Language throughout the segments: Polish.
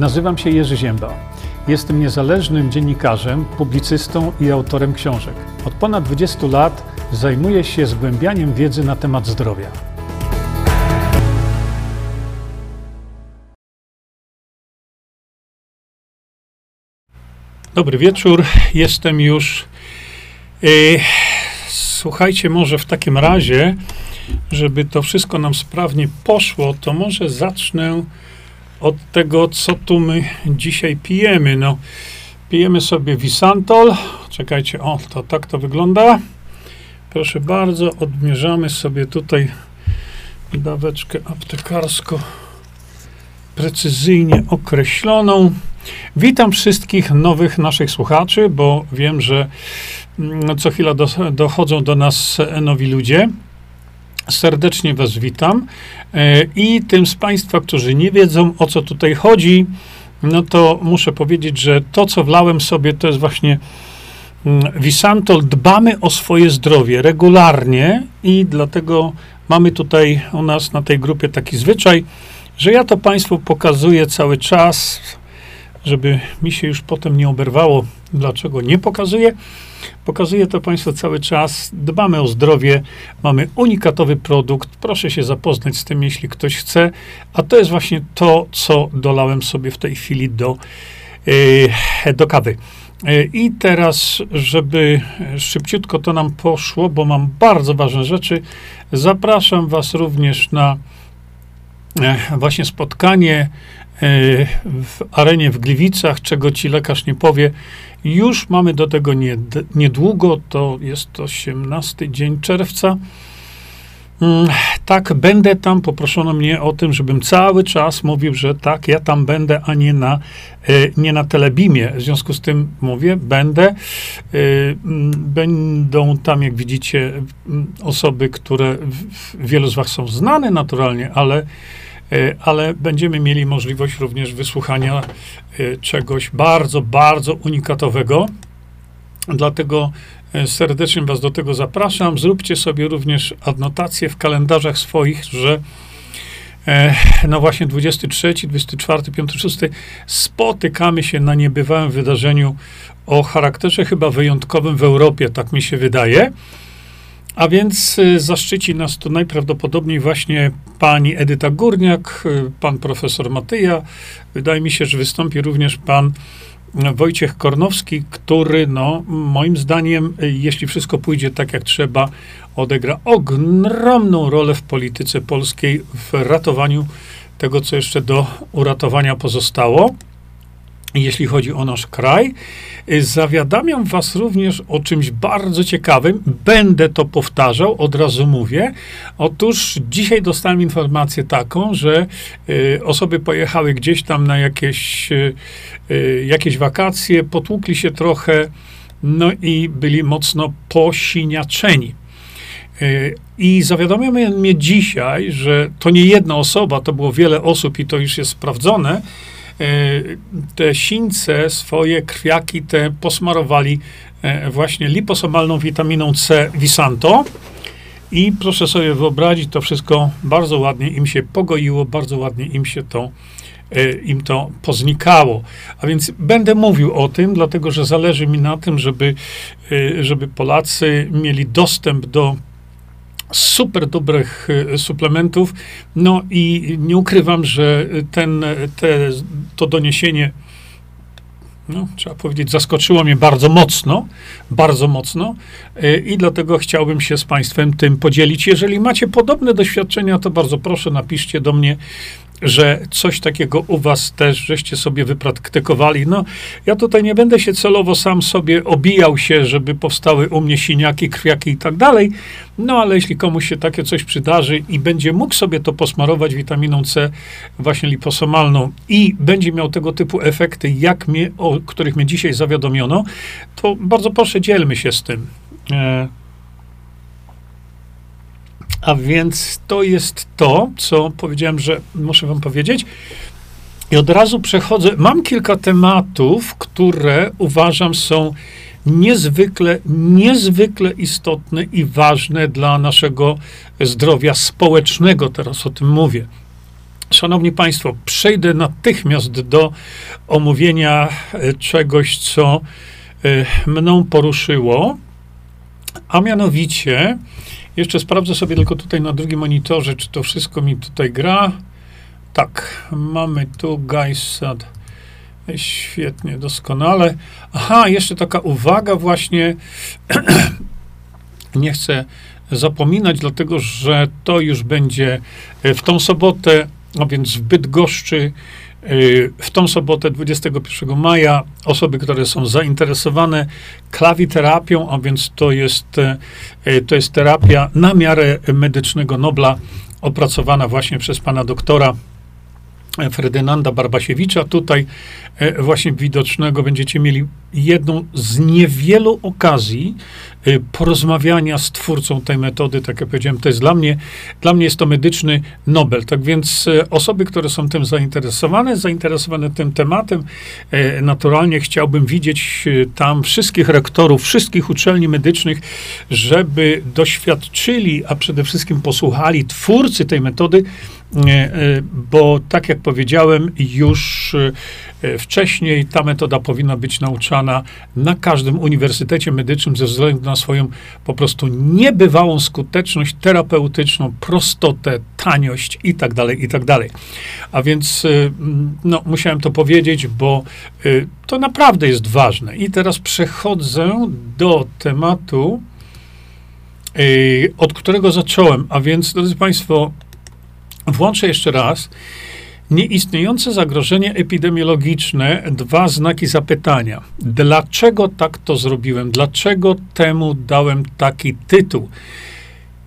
Nazywam się Jerzy Ziemba. Jestem niezależnym dziennikarzem, publicystą i autorem książek. Od ponad 20 lat zajmuję się zgłębianiem wiedzy na temat zdrowia. Dobry wieczór, jestem już. Yy, słuchajcie, może w takim razie, żeby to wszystko nam sprawnie poszło, to może zacznę od tego, co tu my dzisiaj pijemy. No, pijemy sobie Visantol. Czekajcie, o, to tak to wygląda. Proszę bardzo, odmierzamy sobie tutaj daweczkę aptekarsko precyzyjnie określoną. Witam wszystkich nowych naszych słuchaczy, bo wiem, że mm, co chwila do, dochodzą do nas nowi ludzie. Serdecznie Was witam. E, I tym z Państwa, którzy nie wiedzą o co tutaj chodzi, no to muszę powiedzieć, że to, co wlałem sobie, to jest właśnie Visantol. Mm, Dbamy o swoje zdrowie regularnie i dlatego mamy tutaj u nas na tej grupie taki zwyczaj, że ja to Państwu pokazuję cały czas, żeby mi się już potem nie oberwało, dlaczego nie pokazuję. Pokazuję to Państwu cały czas. Dbamy o zdrowie, mamy unikatowy produkt. Proszę się zapoznać z tym, jeśli ktoś chce. A to jest właśnie to, co dolałem sobie w tej chwili do, yy, do kawy. Yy, I teraz, żeby szybciutko to nam poszło, bo mam bardzo ważne rzeczy, zapraszam Was również na yy, właśnie spotkanie w arenie w Gliwicach, czego ci lekarz nie powie. Już mamy do tego niedługo, to jest 18 dzień czerwca. Mm, tak, będę tam. Poproszono mnie o tym, żebym cały czas mówił, że tak, ja tam będę, a nie na, e, nie na telebimie. W związku z tym mówię, będę. E, mm, będą tam, jak widzicie, mm, osoby, które wielu z Was są znane naturalnie, ale E, ale będziemy mieli możliwość również wysłuchania e, czegoś bardzo, bardzo unikatowego. Dlatego e, serdecznie Was do tego zapraszam. Zróbcie sobie również adnotacje w kalendarzach swoich, że no właśnie 23, 24, 5, 6 spotykamy się na niebywałym wydarzeniu o charakterze chyba wyjątkowym w Europie, tak mi się wydaje. A więc y, zaszczyci nas tu najprawdopodobniej właśnie pani Edyta Górniak, y, pan profesor Matyja. Wydaje mi się, że wystąpi również pan Wojciech Kornowski, który, no, moim zdaniem, y, jeśli wszystko pójdzie tak jak trzeba, odegra ogromną rolę w polityce polskiej w ratowaniu tego, co jeszcze do uratowania pozostało jeśli chodzi o nasz kraj. Y, zawiadamiam Was również o czymś bardzo ciekawym. Będę to powtarzał, od razu mówię. Otóż dzisiaj dostałem informację taką, że y, osoby pojechały gdzieś tam na jakieś, y, jakieś wakacje, potłukli się trochę, no i byli mocno posiniaczeni. I zawiadomiono mnie dzisiaj, że to nie jedna osoba, to było wiele osób i to już jest sprawdzone, te sińce, swoje krwiaki te posmarowali e, właśnie liposomalną witaminą C Visanto. I proszę sobie wyobrazić, to wszystko bardzo ładnie im się pogoiło, bardzo ładnie im się to, e, im to poznikało. A więc będę mówił o tym, dlatego że zależy mi na tym, żeby, żeby Polacy mieli dostęp do super dobrych e, suplementów. No i nie ukrywam, że ten, te, to doniesienie, no, trzeba powiedzieć, zaskoczyło mnie bardzo mocno, bardzo mocno e, i dlatego chciałbym się z Państwem tym podzielić. Jeżeli macie podobne doświadczenia, to bardzo proszę, napiszcie do mnie że coś takiego u was też żeście sobie wypraktykowali. No, ja tutaj nie będę się celowo sam sobie obijał się, żeby powstały u mnie siniaki, krwiaki i tak dalej, no ale jeśli komuś się takie coś przydarzy i będzie mógł sobie to posmarować witaminą C, właśnie liposomalną i będzie miał tego typu efekty, jak mnie, o których mnie dzisiaj zawiadomiono, to bardzo proszę, dzielmy się z tym. E, a więc to jest to, co powiedziałem, że muszę wam powiedzieć. I od razu przechodzę. Mam kilka tematów, które uważam są niezwykle, niezwykle istotne i ważne dla naszego zdrowia społecznego. Teraz o tym mówię. Szanowni Państwo, przejdę natychmiast do omówienia e, czegoś, co e, mną poruszyło, a mianowicie, jeszcze sprawdzę sobie tylko tutaj na drugim monitorze, czy to wszystko mi tutaj gra. Tak, mamy tu GuysSat. Świetnie, doskonale. Aha, jeszcze taka uwaga właśnie. Nie chcę zapominać, dlatego że to już będzie w tą sobotę, a więc w Bydgoszczy, w tą sobotę 21 maja osoby, które są zainteresowane klawiterapią, a więc to jest, e, to jest terapia na miarę medycznego Nobla, opracowana właśnie przez pana doktora Ferdynanda Barbasiewicza. Tutaj e, właśnie widocznego będziecie mieli jedną z niewielu okazji e, porozmawiania z twórcą tej metody. Tak jak powiedziałem, to jest dla mnie, dla mnie jest to medyczny Nobel. Tak więc e, osoby, które są tym zainteresowane, zainteresowane tym tematem, naturalnie chciałbym widzieć tam wszystkich rektorów, wszystkich uczelni medycznych, żeby doświadczyli, a przede wszystkim posłuchali twórcy tej metody, bo tak jak powiedziałem już e, wcześniej, ta metoda powinna być nauczana na każdym uniwersytecie medycznym ze względu na swoją po prostu niebywałą skuteczność terapeutyczną, prostotę, taniość i tak dalej, i tak. A więc e, no, musiałem to powiedzieć, bo to naprawdę jest ważne. I teraz przechodzę do tematu, od którego zacząłem, a więc, drodzy Państwo, Włączę jeszcze raz. Nieistniejące zagrożenie epidemiologiczne, dwa znaki zapytania. Dlaczego tak to zrobiłem? Dlaczego temu dałem taki tytuł?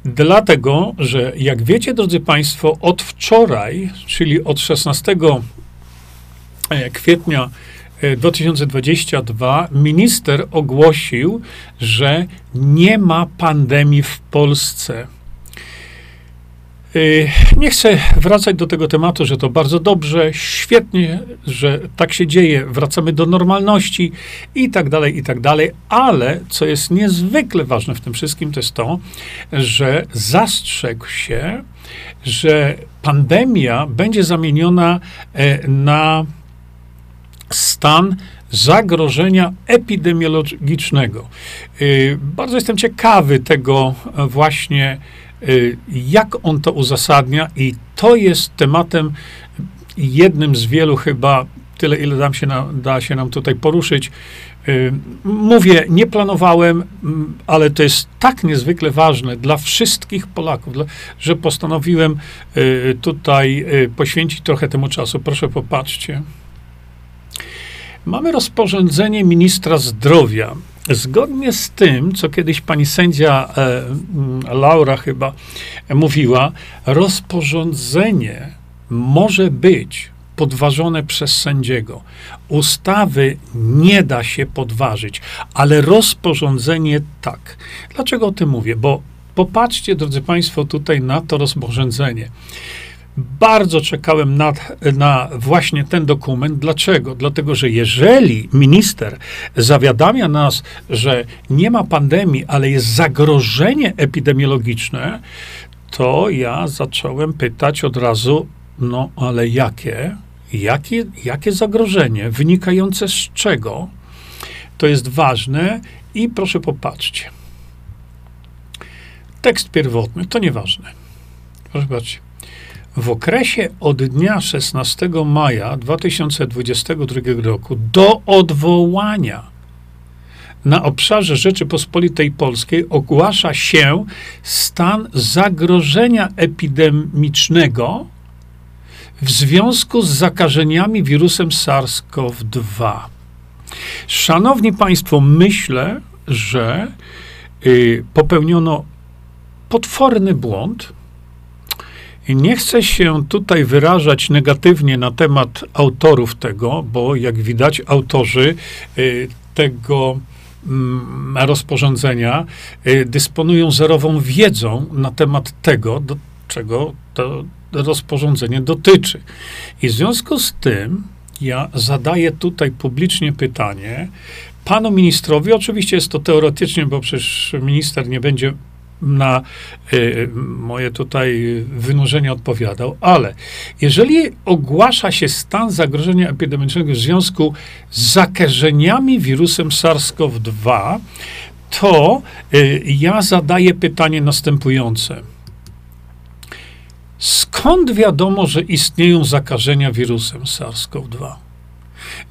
Dlatego, że jak wiecie, drodzy Państwo, od wczoraj, czyli od 16 e, kwietnia 2022, e, minister ogłosił, że nie ma pandemii w Polsce. Y, nie chcę wracać do tego tematu, że to bardzo dobrze, świetnie, że tak się dzieje, wracamy do normalności i tak dalej, i tak dalej, ale co jest niezwykle ważne w tym wszystkim, to jest to, że zastrzegł się, że pandemia będzie zamieniona e, na stan zagrożenia epidemiologicznego. Y, bardzo jestem ciekawy tego właśnie Y, jak on to uzasadnia, i to jest tematem jednym z wielu chyba, tyle ile dam się na, da się nam tutaj poruszyć. Y, mówię, nie planowałem, mm, ale to jest tak niezwykle ważne dla wszystkich Polaków, że postanowiłem y, tutaj poświęcić trochę temu czasu. Proszę popatrzcie. Mamy rozporządzenie ministra zdrowia Zgodnie z tym, co kiedyś pani sędzia e, Laura chyba mówiła, rozporządzenie może być podważone przez sędziego. Ustawy nie da się podważyć, ale rozporządzenie tak. Dlaczego o tym mówię? Bo popatrzcie, drodzy Państwo, tutaj na to rozporządzenie. Bardzo czekałem na, na, właśnie ten dokument. Dlaczego? Dlatego, że jeżeli minister zawiadamia nas, że nie ma pandemii, ale jest zagrożenie epidemiologiczne, to ja zacząłem pytać od razu, no ale jakie? Jakie, jakie zagrożenie? Wynikające z czego? To jest ważne i proszę popatrzcie. Tekst pierwotny, to nieważne. Proszę patrzcie. W okresie od dnia 16 maja 2022 roku do odwołania na obszarze Rzeczypospolitej Polskiej ogłasza się stan zagrożenia epidemicznego w związku z zakażeniami wirusem SARS-CoV-2. Szanowni Państwo, myślę, że y, popełniono potworny błąd i nie chcę się tutaj wyrażać negatywnie na temat autorów tego, bo jak widać, autorzy y, tego mm, rozporządzenia y, dysponują zerową wiedzą na temat tego, do czego to rozporządzenie dotyczy. I w związku z tym ja zadaję tutaj publicznie pytanie panu ministrowi. Oczywiście jest to teoretycznie, bo przecież minister nie będzie na y, moje tutaj wynurzenie odpowiadał, ale jeżeli ogłasza się stan zagrożenia epidemicznego w związku z zakażeniami wirusem SARS-CoV-2, to y, ja zadaję pytanie następujące. Skąd wiadomo, że istnieją zakażenia wirusem SARS-CoV-2?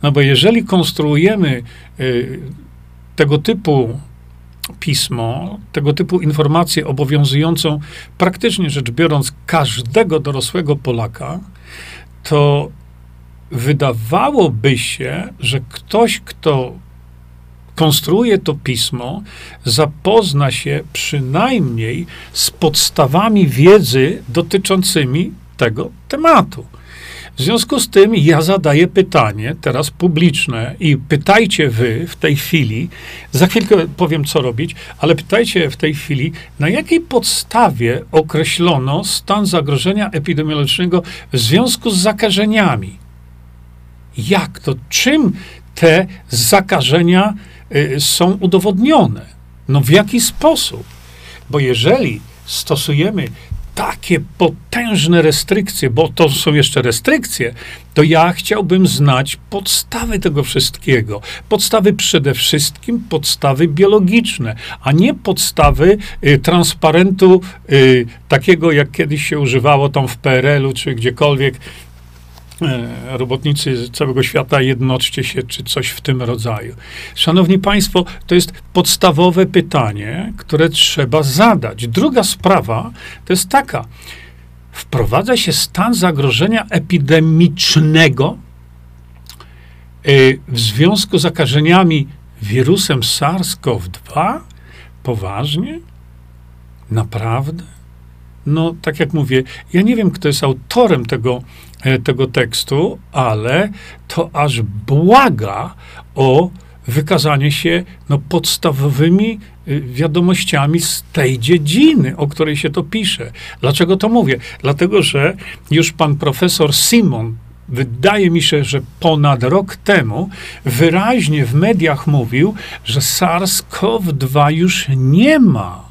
No bo jeżeli konstruujemy y, tego typu pismo, tego typu informację obowiązującą praktycznie rzecz biorąc każdego dorosłego Polaka, to wydawałoby się, że ktoś, kto konstruuje to pismo, zapozna się przynajmniej z podstawami wiedzy dotyczącymi tego tematu. W związku z tym ja zadaję pytanie, teraz publiczne, i pytajcie wy w tej chwili, za chwilkę powiem, co robić, ale pytajcie w tej chwili, na jakiej podstawie określono stan zagrożenia epidemiologicznego w związku z zakażeniami. Jak to? Czym te zakażenia y, są udowodnione? No w jaki sposób? Bo jeżeli stosujemy takie potężne restrykcje, bo to są jeszcze restrykcje, to ja chciałbym znać podstawy tego wszystkiego. Podstawy przede wszystkim, podstawy biologiczne, a nie podstawy y, transparentu y, takiego, jak kiedyś się używało tam w PRL-u czy gdziekolwiek, robotnicy całego świata, jednoczcie się, czy coś w tym rodzaju. Szanowni Państwo, to jest podstawowe pytanie, które trzeba zadać. Druga sprawa to jest taka. Wprowadza się stan zagrożenia epidemicznego e, w związku z zakażeniami wirusem SARS-CoV-2? Poważnie? Naprawdę? No, tak jak mówię, ja nie wiem, kto jest autorem tego E, tego tekstu, ale to aż błaga o wykazanie się no, podstawowymi y, wiadomościami z tej dziedziny, o której się to pisze. Dlaczego to mówię? Dlatego, że już pan profesor Simon, wydaje mi się, że ponad rok temu, wyraźnie w mediach mówił, że SARS-CoV-2 już nie ma.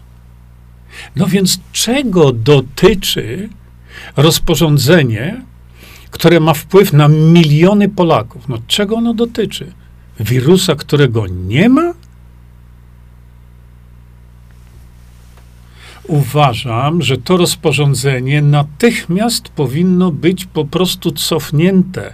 No więc czego dotyczy rozporządzenie, które ma wpływ na miliony Polaków. No czego ono dotyczy? Wirusa, którego nie ma? Uważam, że to rozporządzenie natychmiast powinno być po prostu cofnięte,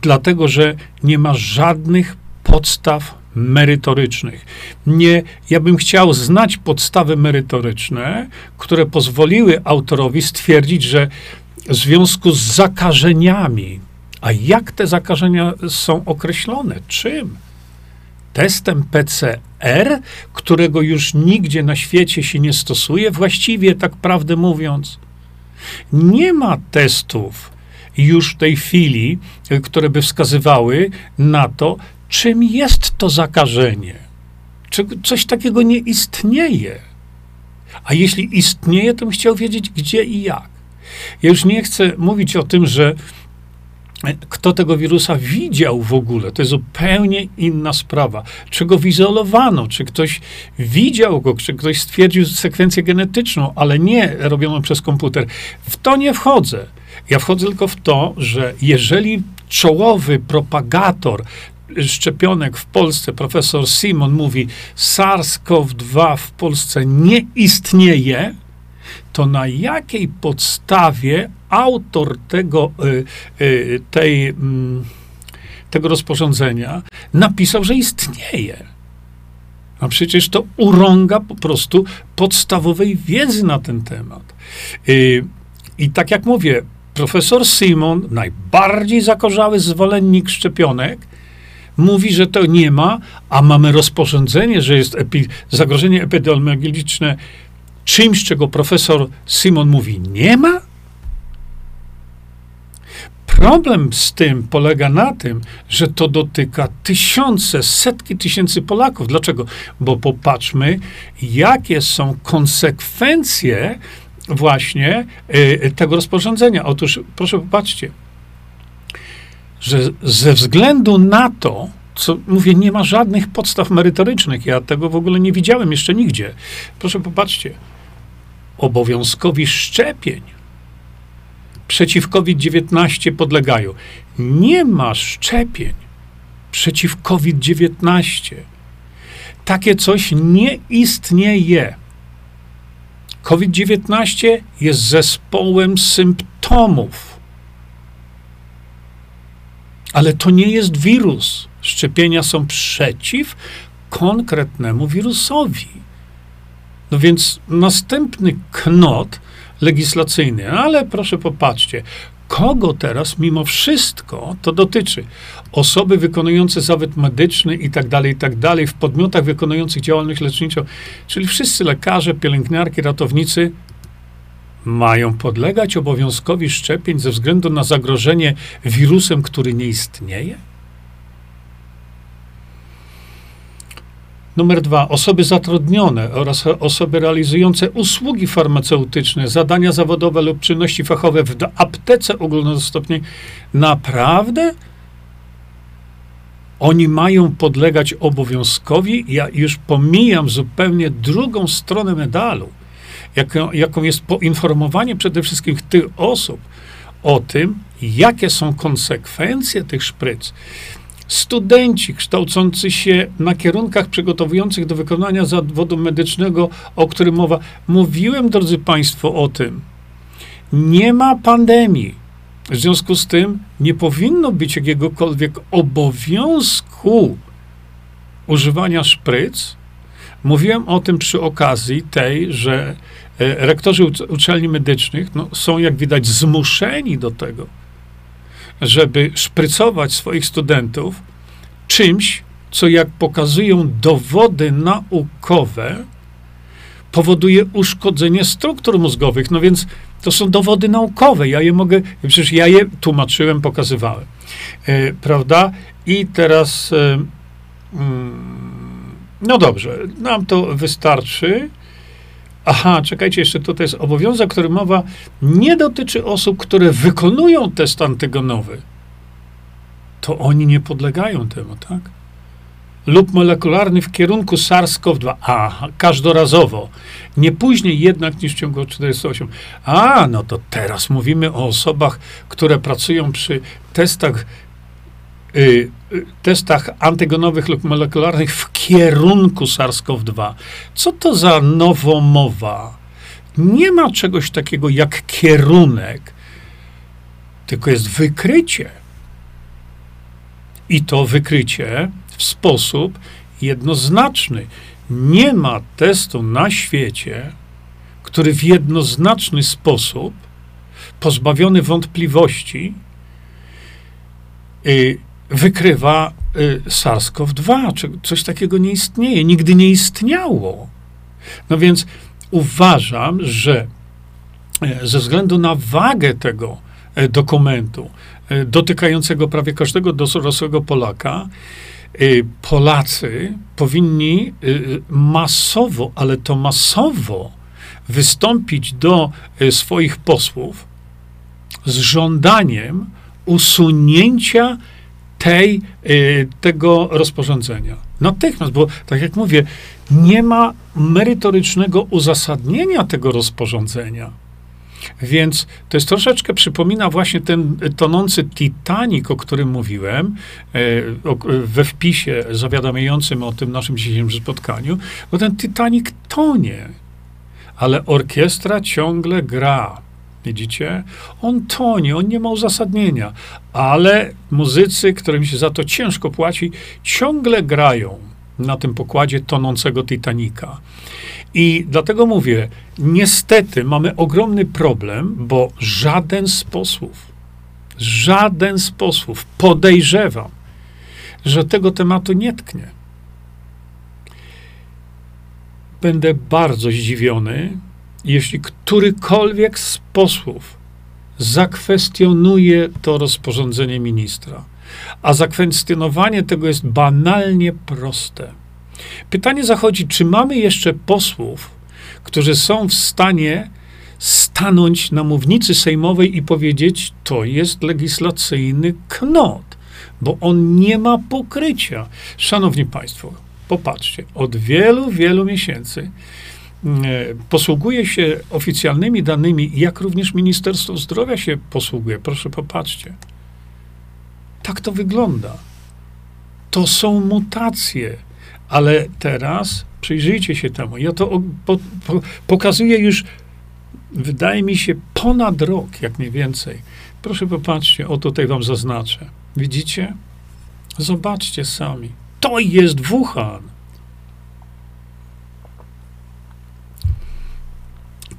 dlatego że nie ma żadnych podstaw merytorycznych. Nie, ja bym chciał znać podstawy merytoryczne, które pozwoliły autorowi stwierdzić, że w związku z zakażeniami. A jak te zakażenia są określone? Czym? Testem PCR, którego już nigdzie na świecie się nie stosuje, właściwie tak prawdę mówiąc. Nie ma testów już w tej chwili, które by wskazywały na to, czym jest to zakażenie. Czy coś takiego nie istnieje. A jeśli istnieje, to bym chciał wiedzieć, gdzie i jak. Ja już nie chcę mówić o tym, że kto tego wirusa widział w ogóle, to jest zupełnie inna sprawa. Czy go wyizolowano, czy ktoś widział go, czy ktoś stwierdził sekwencję genetyczną, ale nie robioną przez komputer. W to nie wchodzę. Ja wchodzę tylko w to, że jeżeli czołowy propagator szczepionek w Polsce, profesor Simon mówi, SARS-CoV-2 w Polsce nie istnieje, to na jakiej podstawie autor tego, y, y, tej, mm, tego rozporządzenia napisał, że istnieje? A przecież to urąga po prostu podstawowej wiedzy na ten temat. Y, I tak jak mówię, profesor Simon, najbardziej zakorzały zwolennik szczepionek, mówi, że to nie ma, a mamy rozporządzenie, że jest epi zagrożenie epidemiologiczne czymś, czego profesor Simon mówi, nie ma? Problem z tym polega na tym, że to dotyka tysiące, setki tysięcy Polaków. Dlaczego? Bo popatrzmy, jakie są konsekwencje właśnie y, tego rozporządzenia. Otóż, proszę popatrzcie, że ze względu na to, co mówię, nie ma żadnych podstaw merytorycznych. Ja tego w ogóle nie widziałem jeszcze nigdzie. Proszę popatrzcie. Obowiązkowi szczepień przeciw COVID-19 podlegają. Nie ma szczepień przeciw COVID-19. Takie coś nie istnieje. COVID-19 jest zespołem symptomów. Ale to nie jest wirus. Szczepienia są przeciw konkretnemu wirusowi. No więc następny knot legislacyjny, ale proszę popatrzcie, kogo teraz mimo wszystko to dotyczy? Osoby wykonujące zawód medyczny i tak dalej, i tak dalej, w podmiotach wykonujących działalność leczniczą, czyli wszyscy lekarze, pielęgniarki, ratownicy mają podlegać obowiązkowi szczepień ze względu na zagrożenie wirusem, który nie istnieje? Numer dwa, osoby zatrudnione oraz osoby realizujące usługi farmaceutyczne, zadania zawodowe lub czynności fachowe w aptece ogólnodostępnej. Naprawdę? Oni mają podlegać obowiązkowi. Ja już pomijam zupełnie drugą stronę medalu, jaką, jaką jest poinformowanie przede wszystkim tych osób o tym, jakie są konsekwencje tych szpryc studenci kształcący się na kierunkach przygotowujących do wykonania zawodu medycznego, o którym mowa. Mówiłem, drodzy Państwo, o tym. Nie ma pandemii. W związku z tym nie powinno być jakiegokolwiek obowiązku używania szpryc. Mówiłem o tym przy okazji tej, że e, rektorzy uczelni medycznych no, są, jak widać, zmuszeni do tego żeby szprycować swoich studentów czymś, co jak pokazują dowody naukowe, powoduje uszkodzenie struktur mózgowych. No więc to są dowody naukowe. Ja je mogę, przecież ja je tłumaczyłem, pokazywałem. E, prawda? I teraz, e, mm, no dobrze, nam to wystarczy. Aha, czekajcie, jeszcze tutaj jest obowiązek, który mowa nie dotyczy osób, które wykonują test antygenowy. To oni nie podlegają temu, tak? Lub molekularny w kierunku SARS-CoV-2. A, każdorazowo. Nie później jednak niż w ciągu 48. A, no to teraz mówimy o osobach, które pracują przy testach Y, y, testach antygenowych lub molekularnych w kierunku SARS-CoV-2. Co to za nowomowa? Nie ma czegoś takiego jak kierunek, tylko jest wykrycie. I to wykrycie w sposób jednoznaczny. Nie ma testu na świecie, który w jednoznaczny sposób, pozbawiony wątpliwości, y, wykrywa y, SARS-CoV-2. Czy coś takiego nie istnieje, nigdy nie istniało. No więc uważam, że e, ze względu na wagę tego e, dokumentu, e, dotykającego prawie każdego dorosłego Polaka, Polacy powinni masowo, ale to masowo wystąpić do swoich posłów z żądaniem usunięcia tej, y, tego rozporządzenia. Natychmiast, bo tak jak mówię, nie ma merytorycznego uzasadnienia tego rozporządzenia. Więc to jest troszeczkę przypomina właśnie ten tonący Titanic, o którym mówiłem, e, we wpisie zawiadamiającym o tym naszym dzisiejszym spotkaniu, bo ten Titanic tonie, ale orkiestra ciągle gra. Widzicie? On tonie, on nie ma uzasadnienia, ale muzycy, którym się za to ciężko płaci, ciągle grają na tym pokładzie tonącego Titanica. I dlatego mówię, niestety mamy ogromny problem, bo żaden z posłów, żaden z posłów, podejrzewam, że tego tematu nie tknie. Będę bardzo zdziwiony, jeśli którykolwiek z posłów zakwestionuje to rozporządzenie ministra, a zakwestionowanie tego jest banalnie proste. Pytanie zachodzi, czy mamy jeszcze posłów, którzy są w stanie stanąć na mównicy sejmowej i powiedzieć, to jest legislacyjny knot. bo on nie ma pokrycia. Szanowni Państwo, popatrzcie, od wielu, wielu miesięcy posługuje się oficjalnymi danymi, jak również Ministerstwo Zdrowia się posługuje. Proszę popatrzcie. Tak to wygląda. To są mutacje, ale teraz przyjrzyjcie się temu. Ja to po, po, pokazuję już, wydaje mi się, ponad rok, jak mniej więcej. Proszę popatrzcie, o tutaj wam zaznaczę. Widzicie? Zobaczcie sami. To jest Wuhan.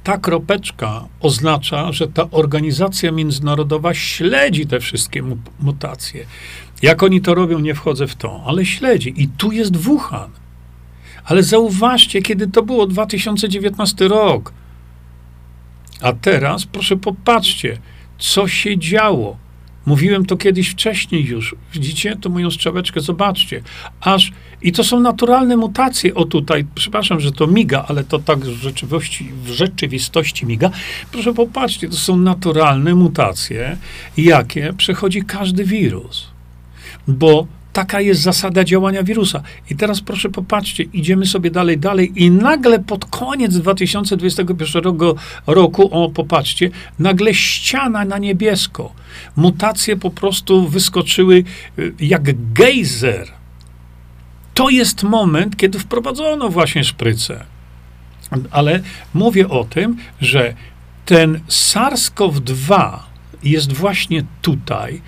Ta kropeczka oznacza, że ta organizacja międzynarodowa śledzi te wszystkie mutacje. Jak oni to robią, nie wchodzę w to, ale śledzi. I tu jest Wuhan. Ale zauważcie, kiedy to było 2019 rok. A teraz, proszę popatrzcie, co się działo. Mówiłem to kiedyś wcześniej już. Widzicie? To moją strzałeczkę, zobaczcie. Aż, i to są naturalne mutacje. O tutaj, przepraszam, że to miga, ale to tak w rzeczywistości, w rzeczywistości miga. Proszę popatrzcie, to są naturalne mutacje, jakie przechodzi każdy wirus. Bo Taka jest zasada działania wirusa. I teraz proszę popatrzcie, idziemy sobie dalej, dalej i nagle pod koniec 2021 roku, o popatrzcie, nagle ściana na niebiesko. Mutacje po prostu wyskoczyły y, jak gejzer. To jest moment, kiedy wprowadzono właśnie szprycę. Ale mówię o tym, że ten SARS-CoV-2 jest właśnie tutaj,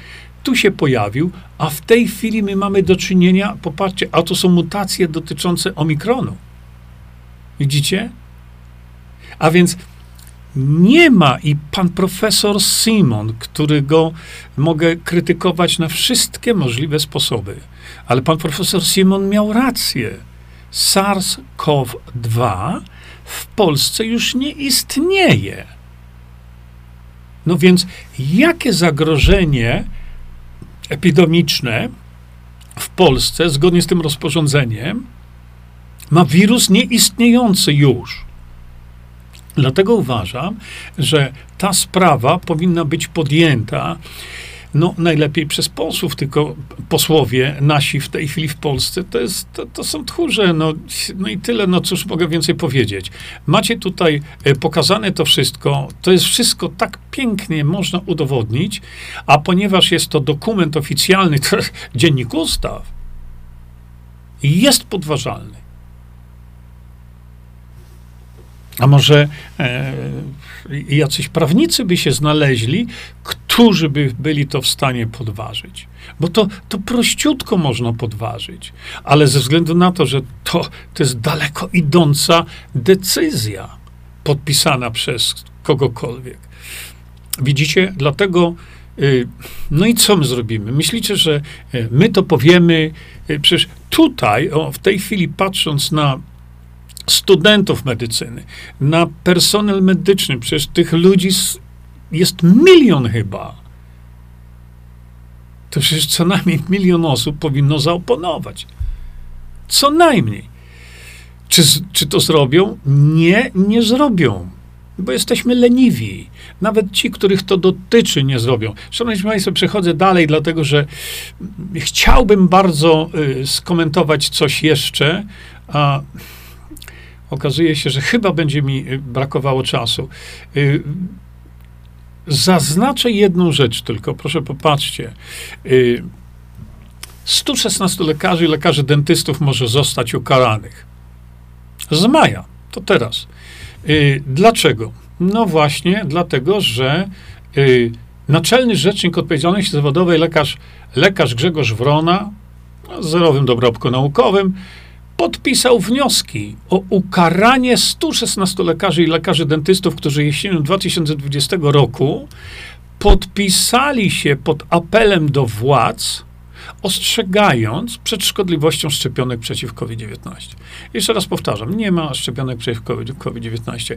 tu się pojawił, a w tej chwili my mamy do czynienia, popatrzcie, a to są mutacje dotyczące omikronu. Widzicie? A więc nie ma i pan profesor Simon, którego mogę krytykować na wszystkie możliwe sposoby, ale pan profesor Simon miał rację. SARS-CoV-2 w Polsce już nie istnieje. No więc jakie zagrożenie epidemiczne w Polsce, zgodnie z tym rozporządzeniem, ma wirus nieistniejący już. Dlatego uważam, że ta sprawa powinna być podjęta no, najlepiej przez posłów, tylko posłowie nasi w tej chwili w Polsce to, jest, to, to są tchórze. No, no i tyle, no cóż mogę więcej powiedzieć. Macie tutaj e, pokazane to wszystko. To jest wszystko tak pięknie można udowodnić, a ponieważ jest to dokument oficjalny, to dziennik ustaw, jest podważalny. A może e, jacyś prawnicy by się znaleźli, by byli to w stanie podważyć. Bo to, to prościutko można podważyć. Ale ze względu na to, że to, to jest daleko idąca decyzja podpisana przez kogokolwiek. Widzicie? Dlatego. Y, no i co my zrobimy? Myślicie, że y, my to powiemy? Y, przecież tutaj, o, w tej chwili patrząc na studentów medycyny, na personel medyczny, przecież tych ludzi jest milion chyba. To przecież co najmniej milion osób powinno zaoponować. Co najmniej. Czy, czy to zrobią? Nie, nie zrobią, bo jesteśmy leniwi. Nawet ci, których to dotyczy, nie zrobią. Szanowni Państwo, przechodzę dalej, dlatego że chciałbym bardzo y, skomentować coś jeszcze, a okazuje się, że chyba będzie mi y, brakowało czasu. Y, zaznaczę jedną rzecz tylko, proszę popatrzcie. 116 y, lekarzy i lekarzy dentystów może zostać ukaranych. Z maja, to teraz. Dlaczego? No właśnie, dlatego, że Naczelny Rzecznik Odpowiedzialności Zawodowej, lekarz, lekarz Grzegorz Wrona, z zerowym dorobku naukowym, podpisał wnioski o ukaranie 116 lekarzy i lekarzy dentystów, którzy jesienią 2020 roku podpisali się pod apelem do władz, ostrzegając przed szkodliwością szczepionek przeciw COVID-19. Jeszcze raz powtarzam, nie ma szczepionek przeciw COVID-19.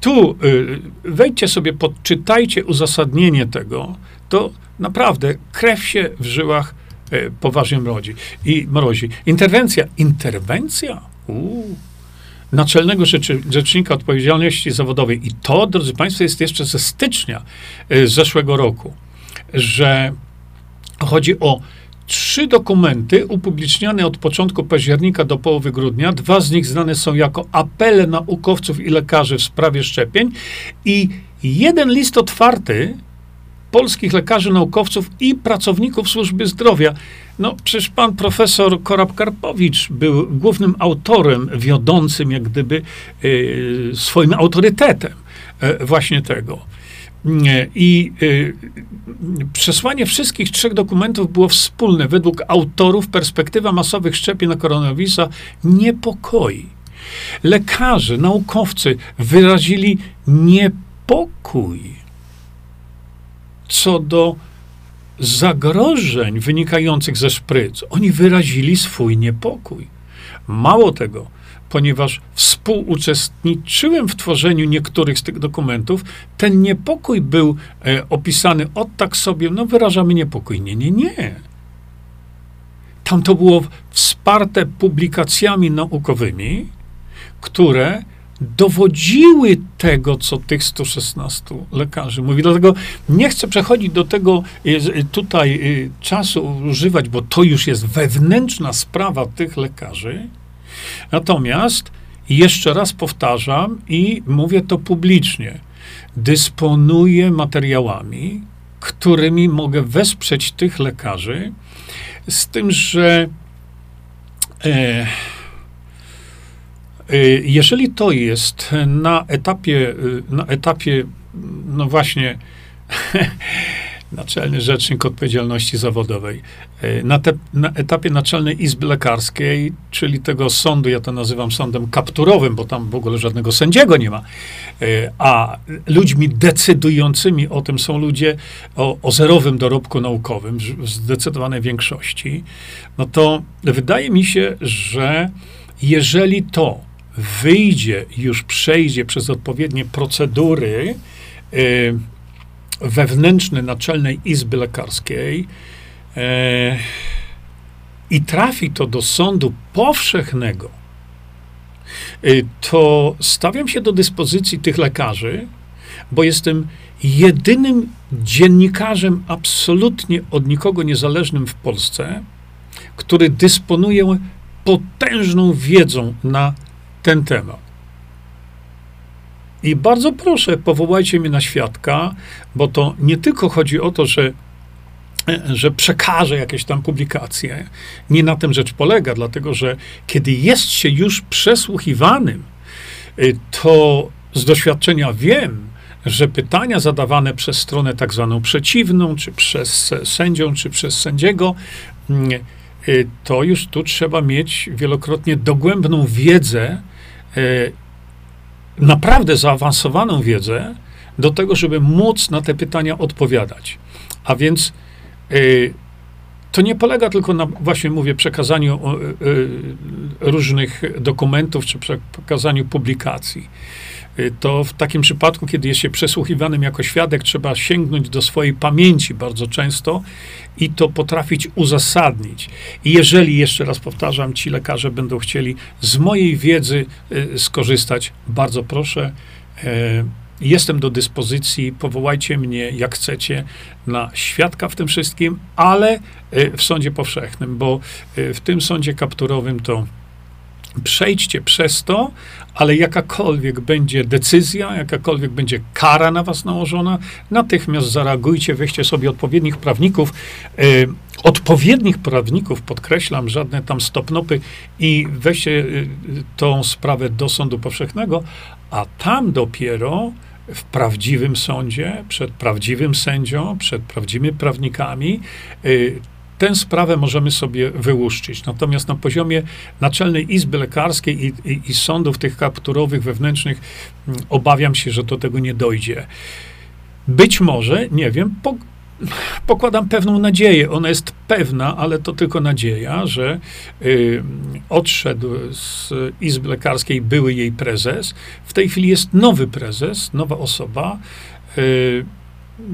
Tu y, wejdźcie sobie, podczytajcie uzasadnienie tego, to naprawdę krew się w żyłach poważnie mrozi. I mrozi. Interwencja. Interwencja? Uuu. Naczelnego Rzeczy, Rzecznika Odpowiedzialności Zawodowej. I to, drodzy Państwo, jest jeszcze ze stycznia e, zeszłego roku, że chodzi o trzy dokumenty upubliczniane od początku października do połowy grudnia. Dwa z nich znane są jako apele naukowców i lekarzy w sprawie szczepień i jeden list otwarty polskich lekarzy, naukowców i pracowników służby zdrowia. No, przecież pan profesor Korab-Karpowicz był głównym autorem, wiodącym jak gdyby y, swoim autorytetem y, właśnie tego. I y, przesłanie wszystkich trzech dokumentów było wspólne. Według autorów perspektywa masowych szczepień na koronawirusa niepokoi. Lekarze, naukowcy wyrazili niepokój co do zagrożeń wynikających ze szpryc. Oni wyrazili swój niepokój. Mało tego, ponieważ współuczestniczyłem w tworzeniu niektórych z tych dokumentów, ten niepokój był e, opisany od tak sobie, no wyrażamy niepokój. Nie, nie, nie. Tam to było wsparte publikacjami naukowymi, które dowodziły tego, co tych 116 lekarzy mówi. Dlatego nie chcę przechodzić do tego tutaj y, czasu używać, bo to już jest wewnętrzna sprawa tych lekarzy. Natomiast jeszcze raz powtarzam i mówię to publicznie. Dysponuję materiałami, którymi mogę wesprzeć tych lekarzy, z tym, że e jeżeli to jest na etapie, na etapie, no właśnie, Naczelny Rzecznik Odpowiedzialności Zawodowej. E, na, te, na, etapie Naczelnej Izby Lekarskiej, czyli tego sądu, ja to nazywam sądem kapturowym, bo tam w ogóle żadnego sędziego nie ma, a ludźmi decydującymi o tym są ludzie o, o zerowym dorobku naukowym, w zdecydowanej większości, no to wydaje mi się, że jeżeli to wyjdzie, już przejdzie przez odpowiednie procedury, yy, wewnętrzny Naczelnej Izby Lekarskiej e, i trafi to do sądu powszechnego, e, to stawiam się do dyspozycji tych lekarzy, bo jestem jedynym dziennikarzem absolutnie od nikogo niezależnym w Polsce, który dysponuje potężną wiedzą na ten temat. I bardzo proszę, powołajcie mnie na świadka, bo to nie tylko chodzi o to, że, że przekażę jakieś tam publikacje. Nie na tym rzecz polega, dlatego że kiedy jest się już przesłuchiwanym, y, to z doświadczenia wiem, że pytania zadawane przez stronę tak zwaną przeciwną, czy przez sędzią, czy przez sędziego, y, to już tu trzeba mieć wielokrotnie dogłębną wiedzę naprawdę zaawansowaną wiedzę do tego, żeby móc na te pytania odpowiadać. A więc y, to nie polega tylko na, właśnie mówię, przekazaniu y, y, różnych dokumentów czy przekazaniu publikacji. Y, to w takim przypadku, kiedy jest się przesłuchiwanym jako świadek, trzeba sięgnąć do swojej pamięci bardzo często i to potrafić uzasadnić. I jeżeli, jeszcze raz powtarzam, ci lekarze będą chcieli z mojej wiedzy y, skorzystać, bardzo proszę. Y, jestem do dyspozycji, powołajcie mnie jak chcecie na świadka w tym wszystkim, ale w sądzie powszechnym, bo w tym sądzie kapturowym to Przejdźcie przez to, ale jakakolwiek będzie decyzja, jakakolwiek będzie kara na was nałożona, natychmiast zareagujcie, weźcie sobie odpowiednich prawników, e, odpowiednich prawników, podkreślam, żadne tam stopnopy i weźcie e, tą sprawę do sądu powszechnego, a tam dopiero w prawdziwym sądzie, przed prawdziwym sędzią, przed prawdziwymi prawnikami, e, tę sprawę możemy sobie wyłuszczyć. Natomiast na poziomie Naczelnej Izby Lekarskiej i, i, i sądów tych kapturowych, wewnętrznych, mm, obawiam się, że do tego nie dojdzie. Być może, nie wiem, po, pokładam pewną nadzieję. Ona jest pewna, ale to tylko nadzieja, że y, odszedł z Izby Lekarskiej były jej prezes. W tej chwili jest nowy prezes, nowa osoba. Y,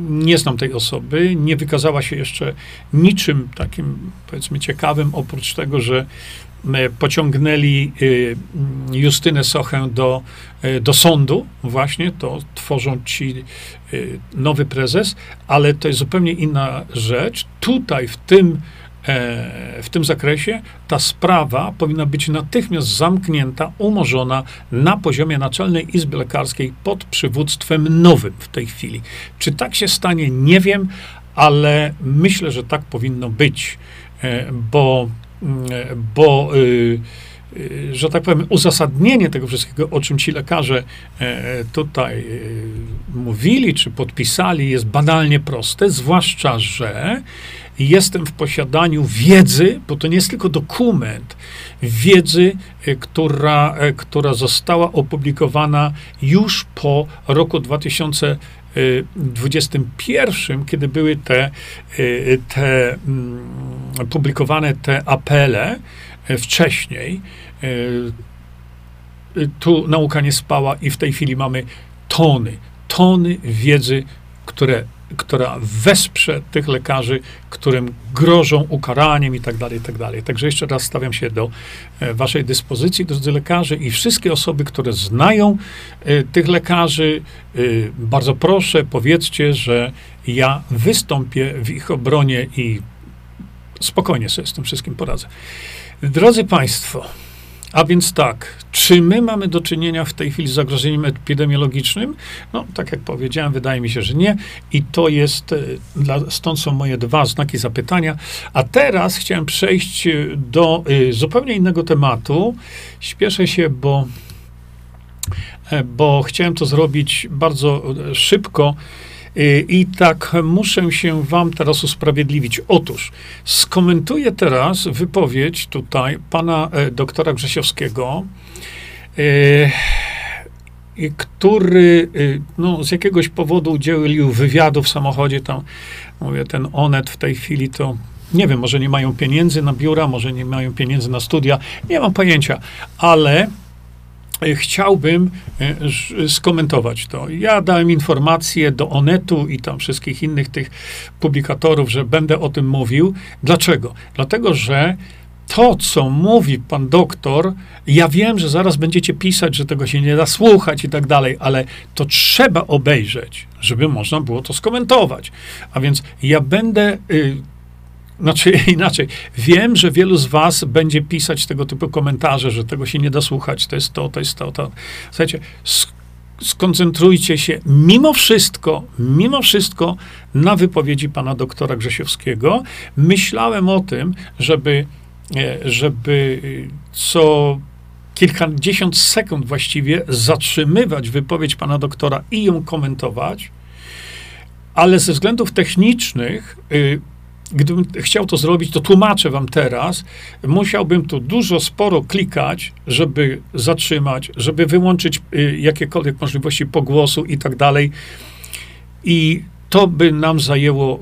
nie znam tej osoby, nie wykazała się jeszcze niczym takim, powiedzmy, ciekawym, oprócz tego, że pociągnęli y, Justynę Sochę do, y, do sądu, właśnie, to tworzą ci nowy prezes, ale to jest zupełnie inna rzecz. Tutaj, w tym e, w tym zakresie, ta sprawa powinna być natychmiast zamknięta, umorzona na poziomie Naczelnej Izby Lekarskiej pod przywództwem nowym w tej chwili. Czy tak się stanie, nie wiem, ale myślę, że tak powinno być, e, bo, mm, bo y, y, że tak powiem, uzasadnienie tego wszystkiego, o czym ci lekarze e, tutaj e, mówili czy podpisali, jest banalnie proste, zwłaszcza, że jestem w posiadaniu wiedzy, bo to nie jest tylko dokument, wiedzy, która, która została opublikowana już po roku 2000. 21, kiedy były te, y, te mm, publikowane te apele wcześniej, tu nauka nie spała i w tej chwili mamy tony, tony wiedzy, które która wesprze tych lekarzy, którym grożą ukaraniem i tak dalej, i tak dalej. Także jeszcze raz stawiam się do e, waszej dyspozycji, drodzy lekarze i wszystkie osoby, które znają e, tych lekarzy, e, bardzo proszę, powiedzcie, że ja wystąpię w ich obronie i spokojnie sobie z tym wszystkim poradzę. Drodzy Państwo, a więc tak, czy my mamy do czynienia w tej chwili z zagrożeniem epidemiologicznym? No, tak jak powiedziałem, wydaje mi się, że nie. I to jest, e, dla, stąd są moje dwa znaki zapytania. A teraz chciałem przejść e, do y, zupełnie innego tematu. Śpieszę się, bo, bo chciałem to zrobić bardzo szybko. Y, I tak muszę się wam teraz usprawiedliwić. Otóż skomentuję teraz wypowiedź tutaj pana e, doktora Grzesiowskiego, e, który y, no, z jakiegoś powodu udzielił wywiadu w samochodzie. Tam, mówię, ten Onet w tej chwili to nie wiem, może nie mają pieniędzy na biura, może nie mają pieniędzy na studia, nie mam pojęcia, ale E, chciałbym e, skomentować to. Ja dałem informację do Onetu i tam wszystkich innych tych publikatorów, że będę o tym mówił. Dlaczego? Dlatego, że to, co mówi pan doktor, ja wiem, że zaraz będziecie pisać, że tego się nie da słuchać i tak dalej, ale to trzeba obejrzeć, żeby można było to skomentować. A więc ja będę y, znaczy inaczej, wiem, że wielu z was będzie pisać tego typu komentarze, że tego się nie da słuchać, to jest to, to jest to, to. Słuchajcie, skoncentrujcie się mimo wszystko, mimo wszystko na wypowiedzi pana doktora Grzesiowskiego. Myślałem o tym, żeby, e, żeby co kilkadziesiąt sekund właściwie zatrzymywać wypowiedź pana doktora i ją komentować, ale ze względów technicznych y, gdybym chciał to zrobić, to tłumaczę wam teraz, musiałbym tu dużo, sporo klikać, żeby zatrzymać, żeby wyłączyć y, jakiekolwiek możliwości pogłosu i tak dalej. I to by nam zajęło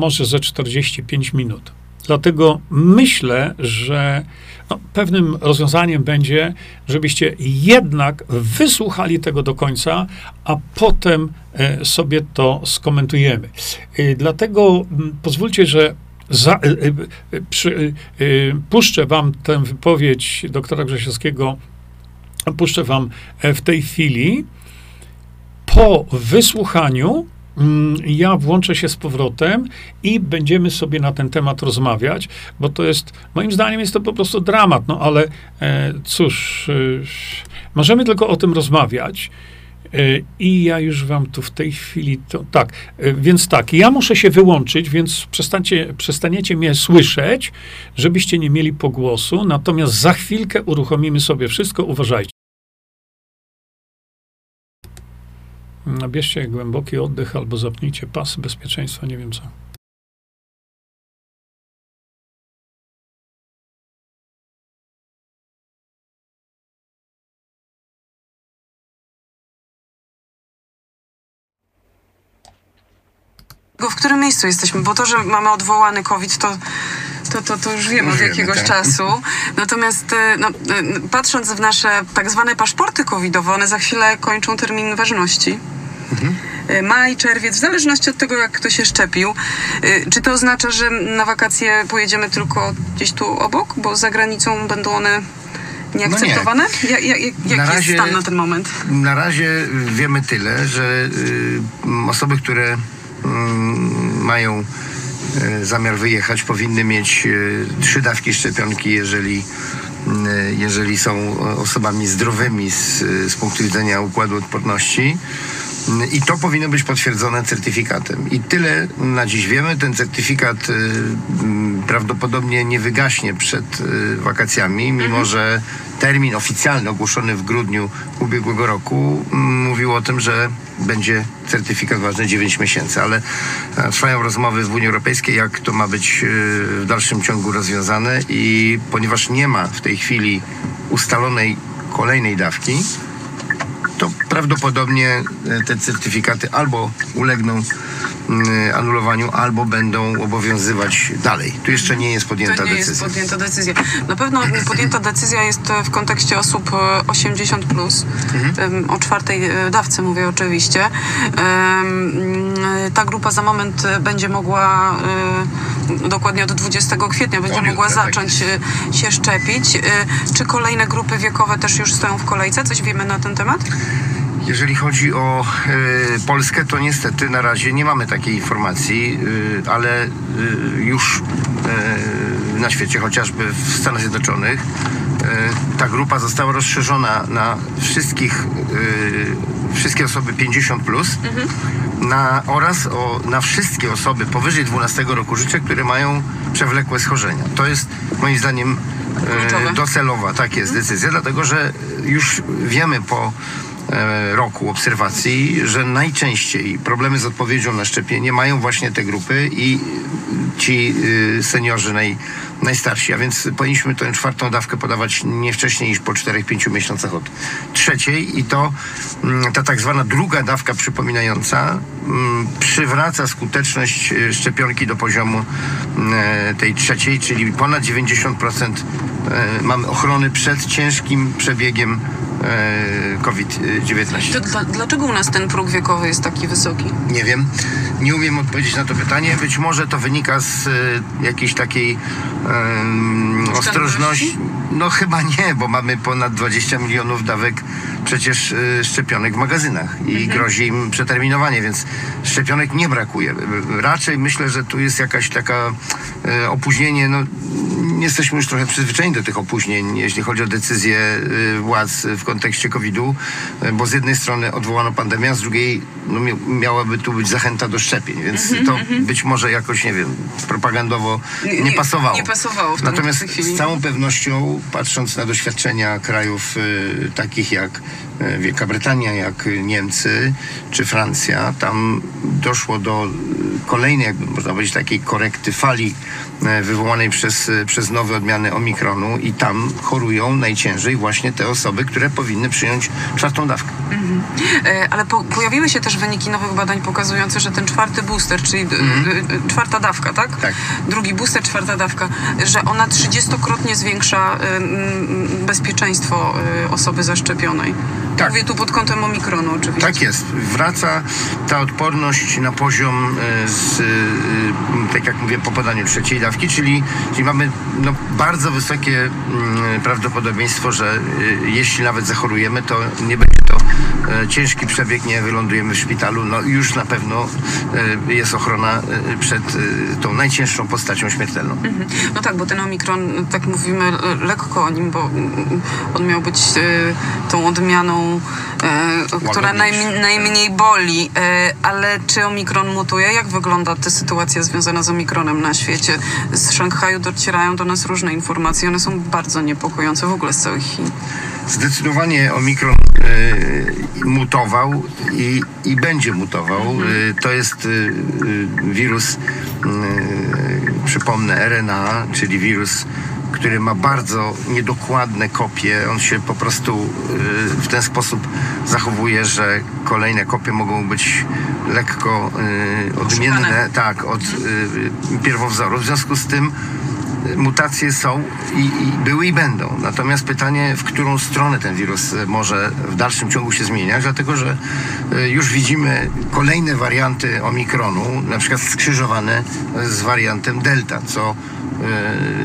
może ze 45 minut. Dlatego myślę, że no, pewnym rozwiązaniem będzie, żebyście jednak wysłuchali tego do końca, a potem e, sobie to skomentujemy. E, dlatego pozwólcie, że za, e, przy, puszczę wam tę wypowiedź doktora Grzesiowskiego, puszczę wam w tej chwili. Po wysłuchaniu ja włączę się z powrotem i będziemy sobie na ten temat rozmawiać, bo to jest, moim zdaniem jest to po prostu dramat, no ale e, cóż, e, możemy tylko o tym rozmawiać. E, I ja już wam tu w tej chwili to. Tak, e, więc tak, ja muszę się wyłączyć, więc przestańcie, przestaniecie mnie słyszeć, żebyście nie mieli pogłosu. Natomiast za chwilkę uruchomimy sobie wszystko. Uważajcie. Bierzcie głęboki oddech albo zapnijcie pas bezpieczeństwa, nie wiem co. w którym miejscu jesteśmy, bo to, że mamy odwołany COVID, to, to, to, to już wiemy od jakiegoś tak. czasu. Natomiast e, no, e, patrząc w nasze tak zwane paszporty covidowe, one za chwilę kończą termin ważności. Mhm. Maj, czerwiec, w zależności od tego, jak kto się szczepił. Czy to oznacza, że na wakacje pojedziemy tylko gdzieś tu obok, bo za granicą będą one nieakceptowane? No nie. Ja, ja, jak na jest stan na ten moment? Na razie wiemy tyle, że y, osoby, które y, mają e, zamiar wyjechać, powinny mieć e, trzy dawki szczepionki, jeżeli, e, jeżeli są osobami zdrowymi z, z punktu widzenia układu odporności. I to powinno być potwierdzone certyfikatem. I tyle na dziś wiemy. Ten certyfikat y, m, prawdopodobnie nie wygaśnie przed y, wakacjami, mimo że termin oficjalny ogłoszony w grudniu ubiegłego roku m, mówił o tym, że będzie certyfikat ważny 9 miesięcy, ale e, trwają rozmowy w Unii Europejskiej, jak to ma być y, w dalszym ciągu rozwiązane i ponieważ nie ma w tej chwili ustalonej kolejnej dawki, to prawdopodobnie e, te certyfikaty albo ulegną anulowaniu, albo będą obowiązywać dalej. Tu jeszcze nie jest podjęta To nie decyzja. jest podjęta decyzja. Na pewno podjęta decyzja jest e, w kontekście osób e, 80 plus. Mhm. O czwartej dawce mówię oczywiście. Ta grupa za moment będzie mogła dokładnie od 20 kwietnia będzie mogła tak zacząć e, się szczepić. Czy kolejne grupy wiekowe też już stoją w kolejce? Coś wiemy na ten temat? Jeżeli chodzi o e, Polskę, to niestety na razie nie mamy takiej informacji, e, ale e, już na świecie, chociażby w Stanach Zjednoczonych, ta grupa została rozszerzona na wszystkich, wszystkie osoby 50 plus na, oraz o, na wszystkie osoby powyżej 12 roku życia, które mają przewlekłe schorzenia. To jest moim zdaniem Kluczowe. docelowa, tak jest decyzja, dlatego że już wiemy po roku obserwacji, że najczęściej problemy z odpowiedzią na szczepienie mają właśnie te grupy i ci y, seniorzy naj, najstarsi, a więc powinniśmy tę czwartą dawkę podawać nie wcześniej niż po 4-5 miesiącach od trzeciej i to mm, ta tak zwana druga dawka przypominająca mm, przywraca skuteczność y, szczepionki do poziomu mm, tej trzeciej, czyli ponad 90% e, mamy ochrony przed ciężkim przebiegiem e, COVID-19. To dla, dlaczego u nas ten próg wiekowy jest taki wysoki? Nie wiem. Nie umiem odpowiedzieć na to pytanie. Być może to wynika z e, jakiejś takiej em, ostrożności. No chyba nie, bo mamy ponad 20 milionów dawek przecież e, szczepionek w magazynach i grozi im przeterminowanie, więc szczepionek nie brakuje. E, Raczej myślę, że tu jest jakaś taka e, opóźnienie. No, jesteśmy już trochę przyzwyczajeni do tych opóźnień, jeśli chodzi o decyzje e, władz w kontekście COVID-u, e, bo z jednej strony odwołano pandemię, a z drugiej no, mia- miałaby tu być zachęta do szczepień, więc to być może jakoś, nie wiem, propagandowo Nie- nie, nie- pasowało. nie pasowało w tym- Natomiast chwili. z całą pewnością, patrząc na doświadczenia krajów y, takich jak y, Wielka Brytania, jak Niemcy czy Francja, tam doszło do kolejnej, jakby można powiedzieć, takiej korekty fali wywołanej przez, y, przez nowe odmiany Omikronu i tam chorują najciężej właśnie te osoby, które powinny przyjąć czwartą dawkę. E, Ale po, pojawiły się też wyniki nowych badań pokazujące, że ten czwarty booster, czyli d- czwarta dawka, tak? Mhm. Tak. Drugi booster, czwarta dawka, że ona 30-krotnie zwiększa e, bezpieczeństwo e, osoby zaszczepionej. Tak. Mówię tu pod kątem omikronu oczywiście. Tak jest. Wraca ta odporność na poziom, e, z, e, tak jak mówię, po podaniu trzeciej dawki, czyli, czyli mamy no, bardzo wysokie mm, prawdopodobieństwo, że e, jeśli nawet zachorujemy, to nie będzie ciężki przebieg, nie wylądujemy w szpitalu. No już na pewno e, jest ochrona e, przed e, tą najcięższą postacią śmiertelną. Mhm. No tak, bo ten omikron, tak mówimy e, lekko o nim, bo mm, on miał być e, tą odmianą, e, która Łagodniejszy. najm, najmniej boli. E, ale czy omikron mutuje? Jak wygląda ta sytuacja związana z omikronem na świecie? Z Szanghaju docierają do nas różne informacje. One są bardzo niepokojące w ogóle z całych Chin. Zdecydowanie Omikron e, mutował i, i będzie mutował. E, to jest e, e, wirus, e, przypomnę, RNA, czyli wirus, który ma bardzo niedokładne kopie. On się po prostu e, w ten sposób zachowuje, że kolejne kopie mogą być lekko e, odmienne tak, od e, pierwowzoru. W związku z tym mutacje są i, i były i będą. Natomiast pytanie, w którą stronę ten wirus może w dalszym ciągu się zmieniać, dlatego że e, już widzimy kolejne warianty omikronu, na przykład skrzyżowane z wariantem delta, co e,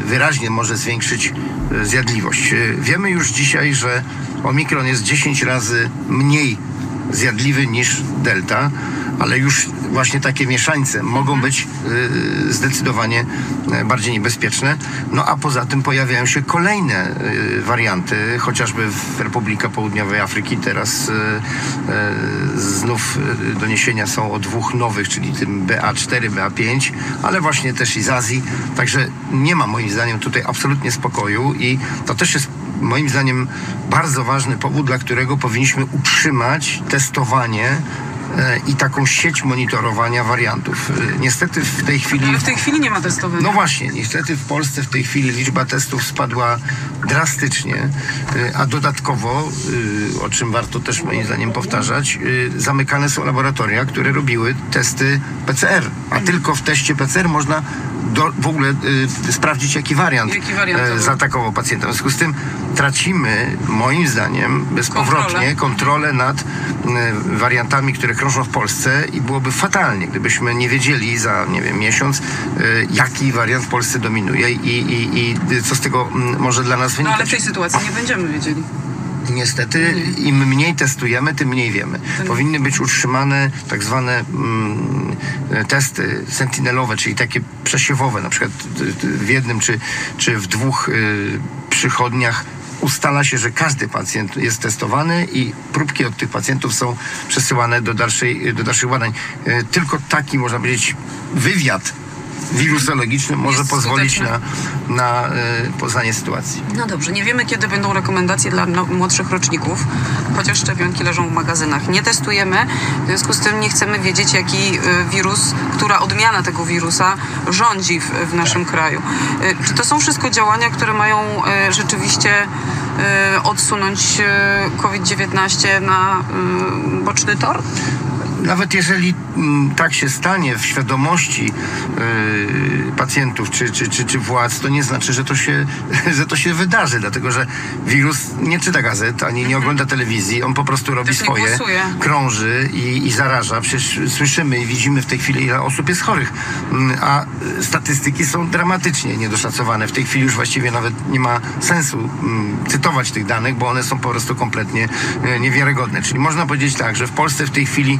wyraźnie może zwiększyć e, zjadliwość. Wiemy już dzisiaj, że omikron jest 10 razy mniej zjadliwy niż delta, ale już właśnie takie mieszańce mogą być y, zdecydowanie y, bardziej niebezpieczne. No a poza tym pojawiają się kolejne y, warianty, chociażby w Republika Południowej Afryki teraz znów doniesienia są o dwóch nowych, czyli tym BA4, BA5, ale właśnie też i z Azji. Także nie ma moim zdaniem tutaj absolutnie spokoju i to też jest moim zdaniem bardzo ważny powód, dla którego powinniśmy utrzymać testowanie i taką sieć monitorowania wariantów. E, Niestety w tej chwili Ale w tej chwili nie ma testowania. no właśnie, niestety w Polsce w tej chwili liczba testów spadła drastycznie, y, a dodatkowo, o czym warto też moim zdaniem powtarzać, zamykane są laboratoria, które robiły testy PCR, a tylko w teście PCR można do, w ogóle y, sprawdzić, jaki wariant, Jaki wariant był. zaatakował pacjenta. W związku z tym tracimy, moim zdaniem, bezpowrotnie Kontrolę. kontrolę nad y, wariantami, które krążą w Polsce i byłoby fatalnie, gdybyśmy nie wiedzieli za, nie wiem, miesiąc, y, jaki wariant w Polsce dominuje i, i, i co z tego mm, może dla nas No ale w wynikać. tej sytuacji nie będziemy wiedzieli. Niestety, im mniej testujemy, tym mniej wiemy. Tym- Powinny być utrzymane tak zwane mm, testy sentinelowe, czyli takie przesiewowe, na przykład y, y, w jednym czy, czy w dwóch y, przychodniach ustala się, że każdy pacjent jest testowany i próbki od tych pacjentów są przesyłane do, dalszej, do dalszych badań. Y, Tylko taki, można powiedzieć, wywiad wirusologiczny może Jest pozwolić skuteczny. na, na y, poznanie sytuacji. No dobrze, nie wiemy kiedy będą rekomendacje dla no, młodszych roczników, chociaż szczepionki leżą w magazynach. Nie testujemy, w związku z tym nie chcemy wiedzieć, jaki y, wirus, która odmiana tego wirusa rządzi w, w naszym kraju. Y, Czy to są wszystko działania, które mają rzeczywiście odsunąć y, COVID-19 na boczny tor? Nawet jeżeli mm, tak się stanie w świadomości y, pacjentów czy, czy, czy, czy władz, to nie znaczy, że to, się, że to się wydarzy, dlatego że wirus nie czyta gazet, ani nie ogląda telewizji, on po prostu robi swoje, krąży i, i zaraża. Przecież słyszymy i widzimy w tej chwili, ile osób jest chorych, Mm, a statystyki są dramatycznie niedoszacowane. W tej chwili już właściwie nawet nie ma sensu mm, cytować tych danych, bo one są po prostu kompletnie e, niewiarygodne. Czyli można powiedzieć tak, że w Polsce w tej chwili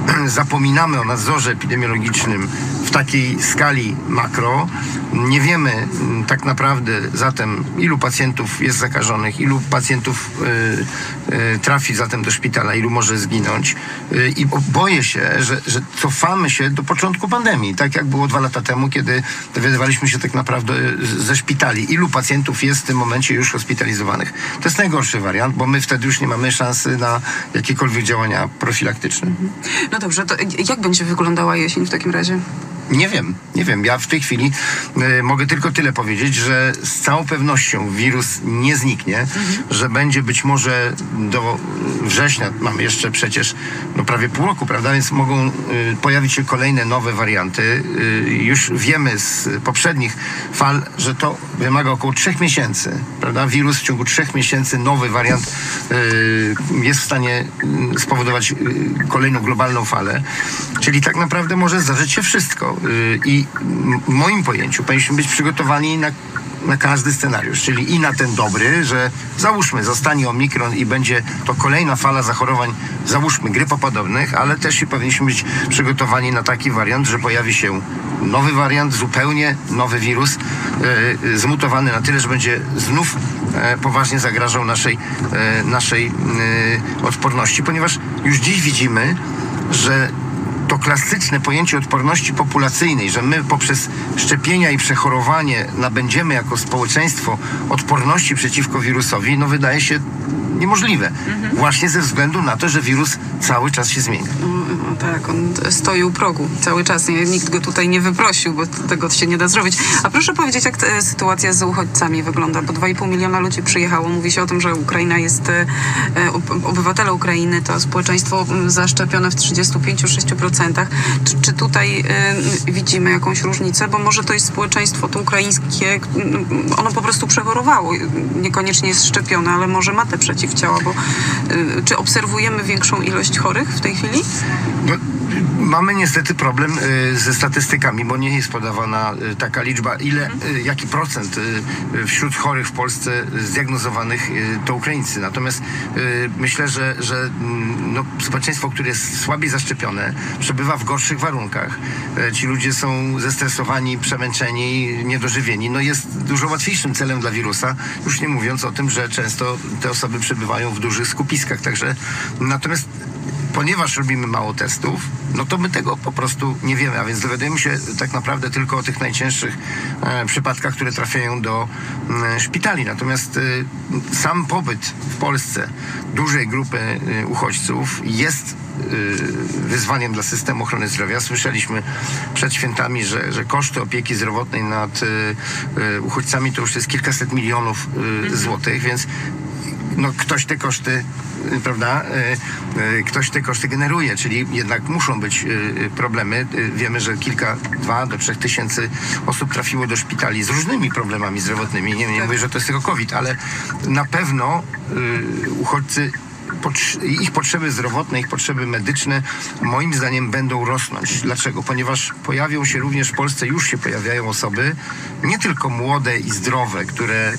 zapominamy o nadzorze epidemiologicznym w takiej skali makro. Nie wiemy mm, tak naprawdę zatem, ilu pacjentów jest zakażonych, ilu pacjentów y, y, trafi zatem do szpitala, ilu może zginąć. Y, I bo- boję się, że, że cofamy się do początku pandemii, tak jak było dwa lata temu, kiedy dowiadywaliśmy się tak naprawdę ze szpitali, ilu pacjentów jest w tym momencie już hospitalizowanych. To jest najgorszy wariant, bo my wtedy już nie mamy szansy na jakiekolwiek działania profilaktyczne. No dobrze, to jak będzie wyglądała jesień w takim razie? Nie wiem, nie wiem. Ja w tej chwili e, mogę tylko tyle powiedzieć, że z całą pewnością wirus nie zniknie, że będzie być może do września, mamy jeszcze przecież no, prawie pół roku, prawda, więc mogą e, pojawić się kolejne nowe warianty. E, już wiemy z poprzednich fal, że to wymaga około trzech miesięcy, prawda? Wirus w ciągu trzech miesięcy, nowy wariant e, jest w stanie mm, spowodować e, kolejną globalną falę. Czyli tak naprawdę może zdarzyć się wszystko. Y, I w moim pojęciu powinniśmy być przygotowani na, na każdy scenariusz, czyli i na ten dobry, że załóżmy, zostanie omikron i będzie to kolejna fala zachorowań, załóżmy, grypopodobnych, ale też i powinniśmy być przygotowani na taki wariant, że pojawi się nowy wariant, zupełnie nowy wirus, y, y, zmutowany na tyle, że będzie znów e, poważnie zagrażał naszej, naszej y, odporności, ponieważ już dziś widzimy, że to klasyczne pojęcie odporności populacyjnej, że my poprzez szczepienia i przechorowanie nabędziemy jako społeczeństwo odporności przeciwko wirusowi, no wydaje się niemożliwe. Właśnie ze względu na to, że wirus cały czas się zmienia. No, tak, on stoi u progu cały czas. Nikt go tutaj nie wyprosił, bo tego się nie da zrobić. A proszę powiedzieć, jak e, sytuacja z uchodźcami wygląda? Bo 2,5 miliona ludzi przyjechało. Mówi się o tym, że Ukraina jest, e, e, ob- obywatele Ukrainy to społeczeństwo zaszczepione w 35-6%. Czy, czy tutaj e, widzimy jakąś różnicę? Bo może to jest społeczeństwo to ukraińskie, m, ono po prostu przechorowało. Niekoniecznie jest szczepione, ale może ma te przeciw przeciwciała, bo y, czy obserwujemy większą ilość chorych w tej chwili? No, mamy niestety problem y, ze statystykami, bo nie jest podawana y, taka liczba, ile, y, jaki procent y, y, wśród chorych w Polsce zdiagnozowanych y, to Ukraińcy. Natomiast y, myślę, że, że mm, no, społeczeństwo, które jest słabiej zaszczepione, przebywa w gorszych warunkach. Y, Ci ludzie są zestresowani, przemęczeni, niedożywieni. No jest dużo łatwiejszym celem dla wirusa, już nie mówiąc o tym, że często te osoby przebywają w dużych skupiskach. Także natomiast ponieważ robimy mało testów, no to my tego po prostu nie wiemy, a więc dowiadujemy się tak naprawdę tylko o tych najcięższych e, przypadkach, które trafiają do e, szpitali. Natomiast e, sam pobyt w Polsce dużej grupy e, uchodźców jest e, wyzwaniem dla systemu ochrony zdrowia. Słyszeliśmy przed świętami, że, że koszty opieki zdrowotnej nad e, uchodźcami to już jest kilkaset milionów e, złotych, więc no, ktoś te koszty, y, prawda, y, y, ktoś te koszty generuje, czyli jednak muszą być problemy. Wiemy, że kilka, dwa do trzech tysięcy osób trafiło do szpitali z różnymi problemami zdrowotnymi. Nie, nie Tak. mówię, że to jest tylko COVID, ale na pewno uchodźcy ich potrzeby zdrowotne, ich potrzeby medyczne moim zdaniem będą rosnąć. Dlaczego? Ponieważ pojawią się również w Polsce, już się pojawiają osoby, nie tylko młode i zdrowe, które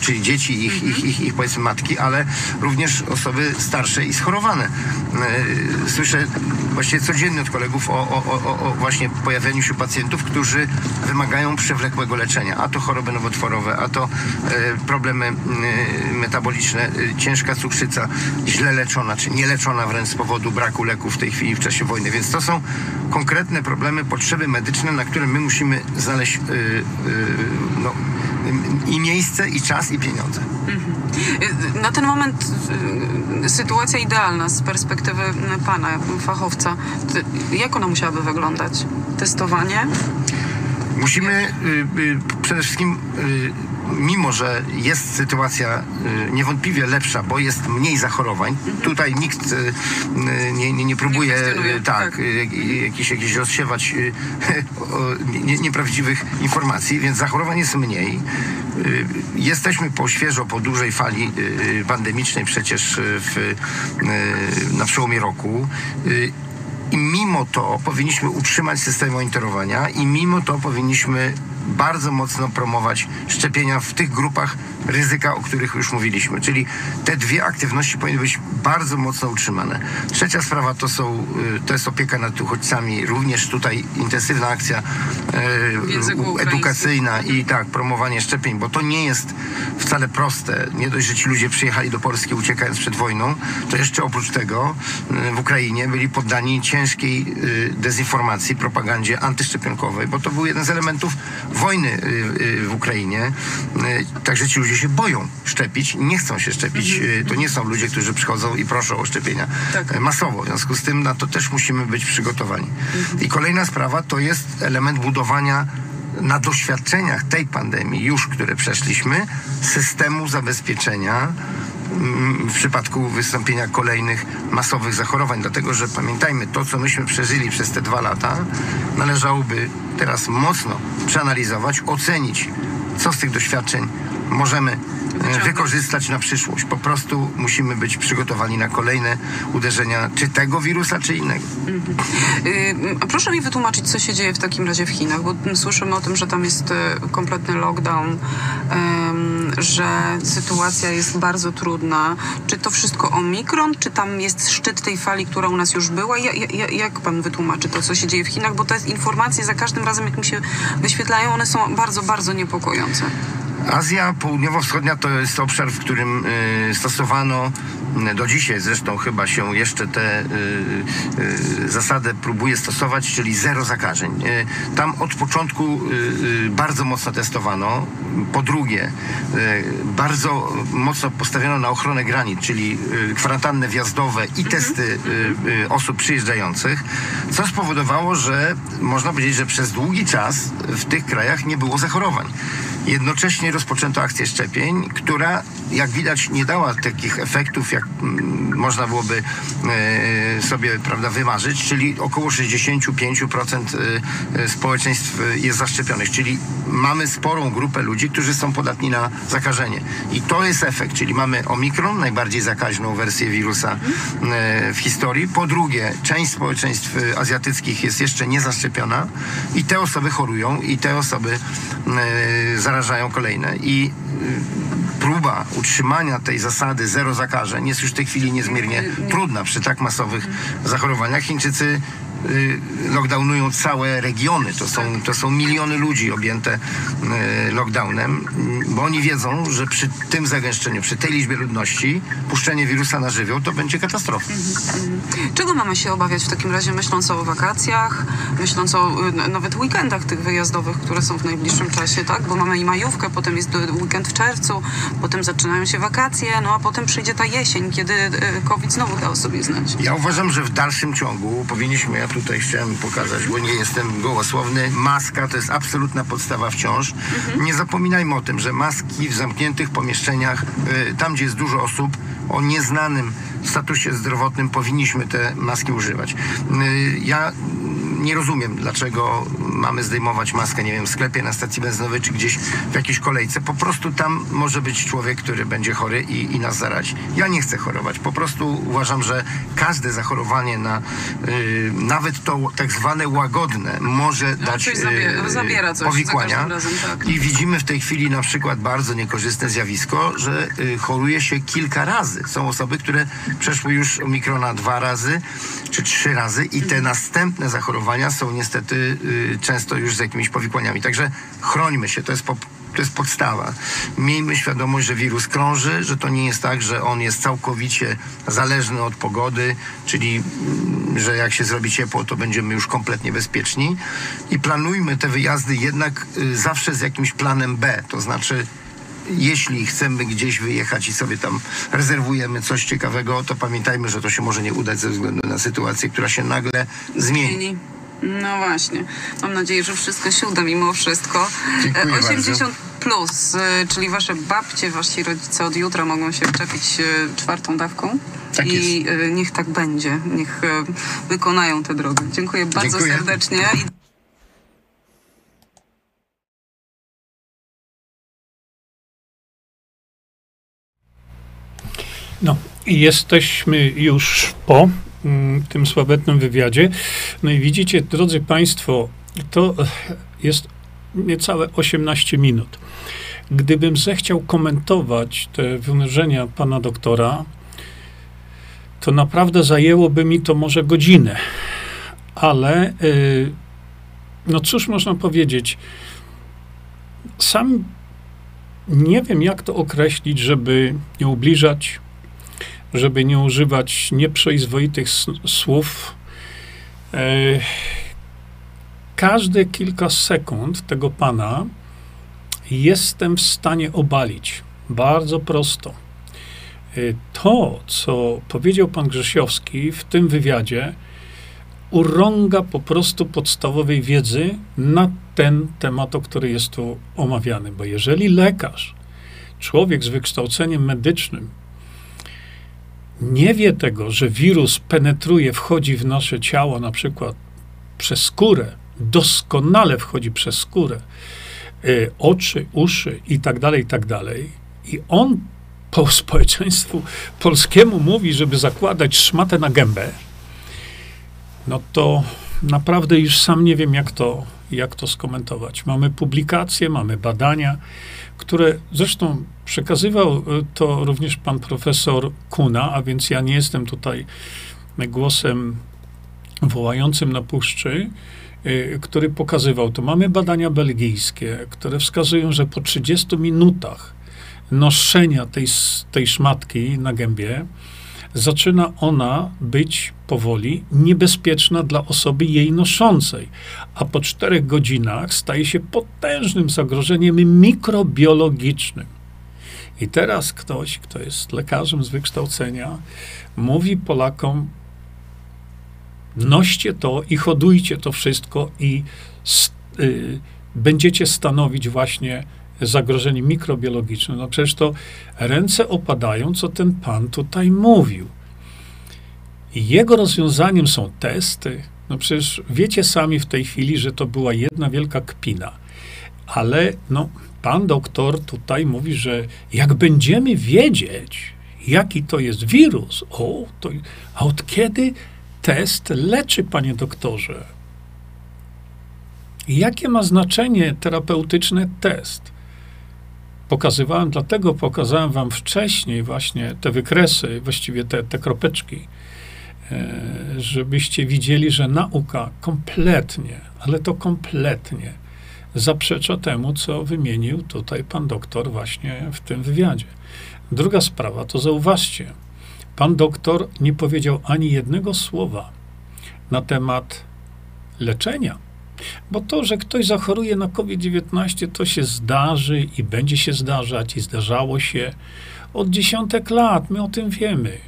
czyli dzieci, ich, ich, ich, ich powiedzmy matki, ale również osoby starsze i schorowane. E, Słyszę właściwie codziennie od kolegów o, o, o, o właśnie pojawianiu się pacjentów, którzy wymagają przewlekłego leczenia. A to choroby nowotworowe, a to e, problemy e, metaboliczne, ciężka cukrzyca, źle leczona, czy nieleczona wręcz z powodu braku leków w tej chwili w czasie wojny. Więc to są konkretne problemy, potrzeby medyczne, na które my musimy znaleźć e, e, no, i miejsce, i czas, i pieniądze. Y, Na ten moment y, sytuacja idealna z perspektywy pana, fachowca. Jak ona musiałaby wyglądać? Testowanie? Musimy y, y, przede wszystkim, y, mimo że jest sytuacja y, niewątpliwie lepsza, bo jest mniej zachorowań, tutaj nikt y, y, nie, nie, nie próbuje Nie tak, tak. jak- jakiś, jakiś rozsiewać nieprawdziwych informacji, więc zachorowań jest mniej. Jesteśmy po świeżo, po dużej fali pandemicznej przecież w, na przełomie roku. I mimo to powinniśmy utrzymać system monitorowania i mimo to powinniśmy bardzo mocno promować szczepienia w tych grupach ryzyka, o których już mówiliśmy. Czyli te dwie aktywności powinny być bardzo mocno utrzymane. Trzecia sprawa to, są, y, to jest opieka nad uchodźcami. Również tutaj intensywna akcja y, edukacyjna i tak, promowanie szczepień, bo to nie jest wcale proste. Nie dość, że ci ludzie przyjechali do Polski uciekając przed wojną, to jeszcze oprócz tego y, w Ukrainie byli poddani ciężkiej dezinformacji, propagandzie antyszczepionkowej, bo to był jeden z elementów wojny y, y, w Ukrainie. Y, Także ci ludzie się boją szczepić, nie chcą się szczepić. Y, To nie są ludzie, którzy przychodzą i proszą o szczepienia Tak. masowo. W związku z tym na to też musimy być przygotowani. I kolejna sprawa to jest element budowania na doświadczeniach tej pandemii, już które przeszliśmy, systemu zabezpieczenia w przypadku wystąpienia kolejnych masowych zachorowań. Dlatego, że pamiętajmy, to co myśmy przeżyli przez te dwa lata, należałoby teraz mocno przeanalizować, ocenić, co z tych doświadczeń możemy e, wykorzystać na przyszłość. Po prostu musimy być przygotowani na kolejne uderzenia, czy tego wirusa, czy innego. Y, A proszę mi wytłumaczyć, co się dzieje w takim razie w Chinach, bo słyszymy o tym, że tam jest e, kompletny lockdown, że sytuacja jest bardzo trudna. Czy to wszystko omikron, czy tam jest szczyt tej fali, która u nas już była? Ja, ja, jak pan wytłumaczy to, co się dzieje w Chinach? Bo te informacje za każdym razem, jak mi się wyświetlają, one są bardzo, bardzo niepokojące. Azja Południowo-Wschodnia to jest obszar, w którym y, stosowano y, do dzisiaj zresztą chyba się jeszcze tę y, zasadę próbuje stosować, czyli zero zakażeń. Tam od początku bardzo mocno testowano. Po drugie, bardzo mocno postawiono na ochronę granic, czyli kwarantanny wjazdowe i testy y, y, osób przyjeżdżających, co spowodowało, że można powiedzieć, że przez długi czas w tych krajach nie było zachorowań. Jednocześnie rozpoczęto akcję szczepień, która jak widać nie dała takich efektów, jak mm, można byłoby e, sobie prawda, wymarzyć, czyli około 65% e, e, społeczeństw jest zaszczepionych, czyli mamy sporą grupę ludzi, którzy są podatni na zakażenie. I to jest efekt, czyli mamy omikron, najbardziej zakaźną wersję wirusa w historii. Po drugie, część społeczeństw azjatyckich jest jeszcze niezaszczepiona i te osoby chorują i te osoby zarażają kolejne. I próba utrzymania tej zasady zero zakażeń jest już w tej chwili niezmiernie trudna przy tak masowych zachorowaniach. Chińczycy Y, lockdownują całe regiony. To są, to są miliony ludzi objęte y, lockdownem, bo oni wiedzą, że przy tym zagęszczeniu, przy tej liczbie ludności, puszczenie wirusa na żywioł to będzie katastrofa. Czego mamy się obawiać w takim razie, myśląc o wakacjach, myśląc o y, nawet weekendach tych wyjazdowych, które są w najbliższym czasie, tak? Bo mamy i majówkę, potem jest weekend w czerwcu, potem zaczynają się wakacje, no a potem przyjdzie ta jesień, kiedy COVID znowu da o sobie znać. Ja uważam, że w dalszym ciągu powinniśmy, tutaj chciałem pokazać, bo nie jestem gołosłowny. Maska to jest absolutna podstawa wciąż. Mhm. Nie zapominajmy o tym, że maski w zamkniętych pomieszczeniach, y, tam gdzie jest dużo osób, o nieznanym statusie zdrowotnym powinniśmy te maski używać. Y, ja nie rozumiem, dlaczego mamy zdejmować maskę, nie wiem, w sklepie, na stacji benzynowej, czy gdzieś w jakiejś kolejce. Po prostu tam może być człowiek, który będzie chory i, i nas zarazi. Ja nie chcę chorować. Po prostu uważam, że każde zachorowanie na yy, nawet to tak zwane łagodne może no, dać yy, zabiera coś powikłania. Razem, tak. I widzimy w tej chwili na przykład bardzo niekorzystne zjawisko, że yy, choruje się kilka razy. Są osoby, które przeszły już omikrona dwa razy czy trzy razy i te następne zachorowania są niestety y, często już z jakimiś powikłaniami. Także chrońmy się, to jest po, to jest podstawa. Miejmy świadomość, że wirus krąży, że to nie jest tak, że on jest całkowicie zależny od pogody, czyli mm, że jak się zrobi ciepło, to będziemy już kompletnie bezpieczni. I planujmy te wyjazdy jednak y, zawsze z jakimś planem B, to znaczy jeśli chcemy gdzieś wyjechać i sobie tam rezerwujemy coś ciekawego, to pamiętajmy, że to się może nie udać ze względu na sytuację, która się nagle zmieni. No właśnie. Mam nadzieję, że wszystko się uda mimo wszystko. Dziękuję 80 bardzo. plus, y, czyli wasze babcie, wasi rodzice od jutra mogą się wczepić y, czwartą dawką. Tak I jest. Niech tak będzie. Niech wykonają tę drogę. Dziękuję bardzo Dziękuję. serdecznie. No, i jesteśmy już po tym sławetnym wywiadzie. No i widzicie, drodzy Państwo, to jest niecałe 18 minut. Gdybym zechciał komentować te wynurzenia pana doktora, to naprawdę zajęłoby mi to może godzinę. Ale yy, no cóż można powiedzieć? Sam nie wiem, jak to określić, żeby nie ubliżać, żeby nie używać nieprzyzwoitych słów. E, każde kilka sekund tego pana jestem w stanie obalić. Bardzo prosto. E, to, co powiedział pan Grzesiowski w tym wywiadzie, urąga po prostu podstawowej wiedzy na ten temat, o który jest tu omawiany. Bo jeżeli lekarz, człowiek z wykształceniem medycznym, nie wie tego, że wirus penetruje, wchodzi w nasze ciało, na przykład przez skórę, doskonale wchodzi przez skórę, y, oczy, uszy i tak dalej, i tak dalej. I on po społeczeństwu polskiemu mówi, żeby zakładać szmatę na gębę, no to naprawdę już sam nie wiem, jak to, jak to skomentować. Mamy publikacje, mamy badania, które zresztą przekazywał e, to również pan profesor Kuna, a więc ja nie jestem tutaj głosem wołającym na puszczy, e, który pokazywał to. Mamy badania belgijskie, które wskazują, że po 30 minutach noszenia tej, tej szmatki na gębie, zaczyna ona być powoli niebezpieczna dla osoby jej noszącej, a po czterech godzinach staje się potężnym zagrożeniem mikrobiologicznym. I teraz ktoś, kto jest lekarzem z wykształcenia, mówi Polakom: noście to i hodujcie to wszystko, i y, będziecie stanowić właśnie zagrożenie mikrobiologiczne. No przecież to ręce opadają, co ten pan tutaj mówił. Jego rozwiązaniem są testy. No przecież wiecie sami w tej chwili, że to była jedna wielka kpina. Ale no, pan doktor tutaj mówi, że jak będziemy wiedzieć, jaki to jest wirus, o, to, a od kiedy test leczy, panie doktorze? Jakie ma znaczenie terapeutyczne test? Pokazywałem, dlatego pokazałem wam wcześniej właśnie te wykresy, właściwie te, te kropeczki, e, żebyście widzieli, że nauka kompletnie, ale to kompletnie zaprzecza temu, co wymienił tutaj pan doktor właśnie w tym wywiadzie. Druga sprawa, to zauważcie, pan doktor nie powiedział ani jednego słowa na temat leczenia. Bo to, że ktoś zachoruje na COVID-19, to się zdarzy i będzie się zdarzać, i zdarzało się od dziesiątek lat. My o tym wiemy.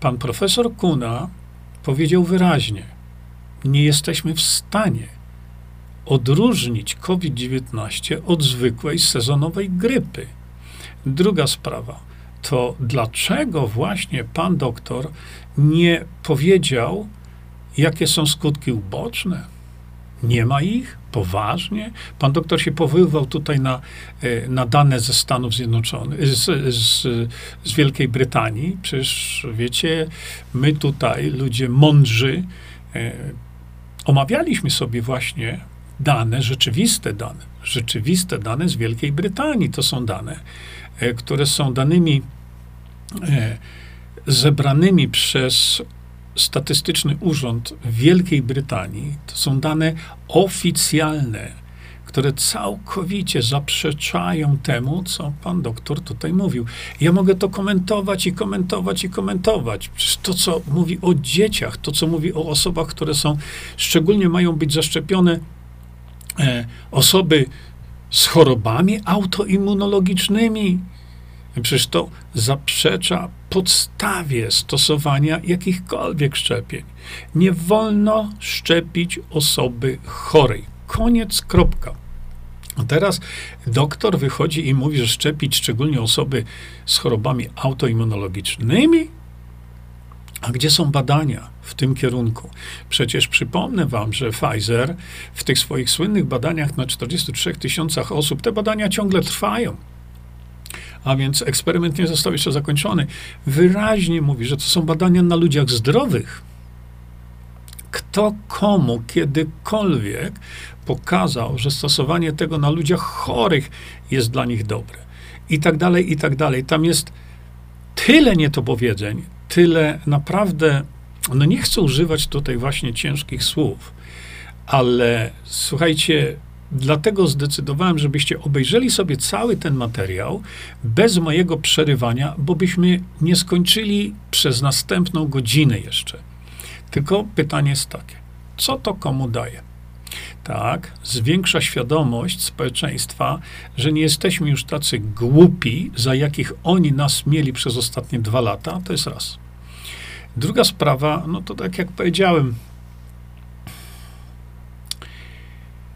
Pan profesor Kuna powiedział wyraźnie: Nie jesteśmy w stanie odróżnić COVID-19 od zwykłej sezonowej grypy. Druga sprawa to dlaczego właśnie pan doktor nie powiedział, jakie są skutki uboczne? Nie ma ich? Poważnie? Pan doktor się powoływał tutaj na, e, na dane ze Stanów Zjednoczonych, z, z, z Wielkiej Brytanii. Przecież wiecie, my tutaj, ludzie mądrzy, e, omawialiśmy sobie właśnie dane, rzeczywiste dane, rzeczywiste dane z Wielkiej Brytanii. To są dane, e, które są danymi zebranymi przez Statystyczny Urząd Wielkiej Brytanii to są dane oficjalne, które całkowicie zaprzeczają temu, co pan doktor tutaj mówił. Ja mogę to komentować i komentować i komentować. Przecież to, co mówi o dzieciach, to, co mówi o osobach, które są, szczególnie mają być zaszczepione e, osoby z chorobami autoimmunologicznymi, Przecież to zaprzecza podstawie stosowania jakichkolwiek szczepień. Nie wolno szczepić osoby chorej. Koniec, kropka. A teraz doktor wychodzi i mówi, że szczepić szczególnie osoby z chorobami autoimmunologicznymi? A gdzie są badania w tym kierunku? Przecież przypomnę wam, że Pfizer w tych swoich słynnych badaniach na 43 tysiącach osób, te badania ciągle trwają a więc eksperyment nie został jeszcze zakończony, wyraźnie mówi, że to są badania na ludziach zdrowych. Kto komu kiedykolwiek pokazał, że stosowanie tego na ludziach chorych jest dla nich dobre. I tak dalej, i tak dalej. Tam jest tyle niedopowiedzeń, tyle naprawdę, no nie chcę używać tutaj właśnie ciężkich słów, ale słuchajcie, Dlatego zdecydowałem, żebyście obejrzeli sobie cały ten materiał bez mojego przerywania, bo byśmy nie skończyli przez następną godzinę jeszcze. Tylko pytanie jest takie: co to komu daje? Tak, zwiększa świadomość społeczeństwa, że nie jesteśmy już tacy głupi, za jakich oni nas mieli przez ostatnie dwa lata. To jest raz. Druga sprawa, no to tak jak powiedziałem,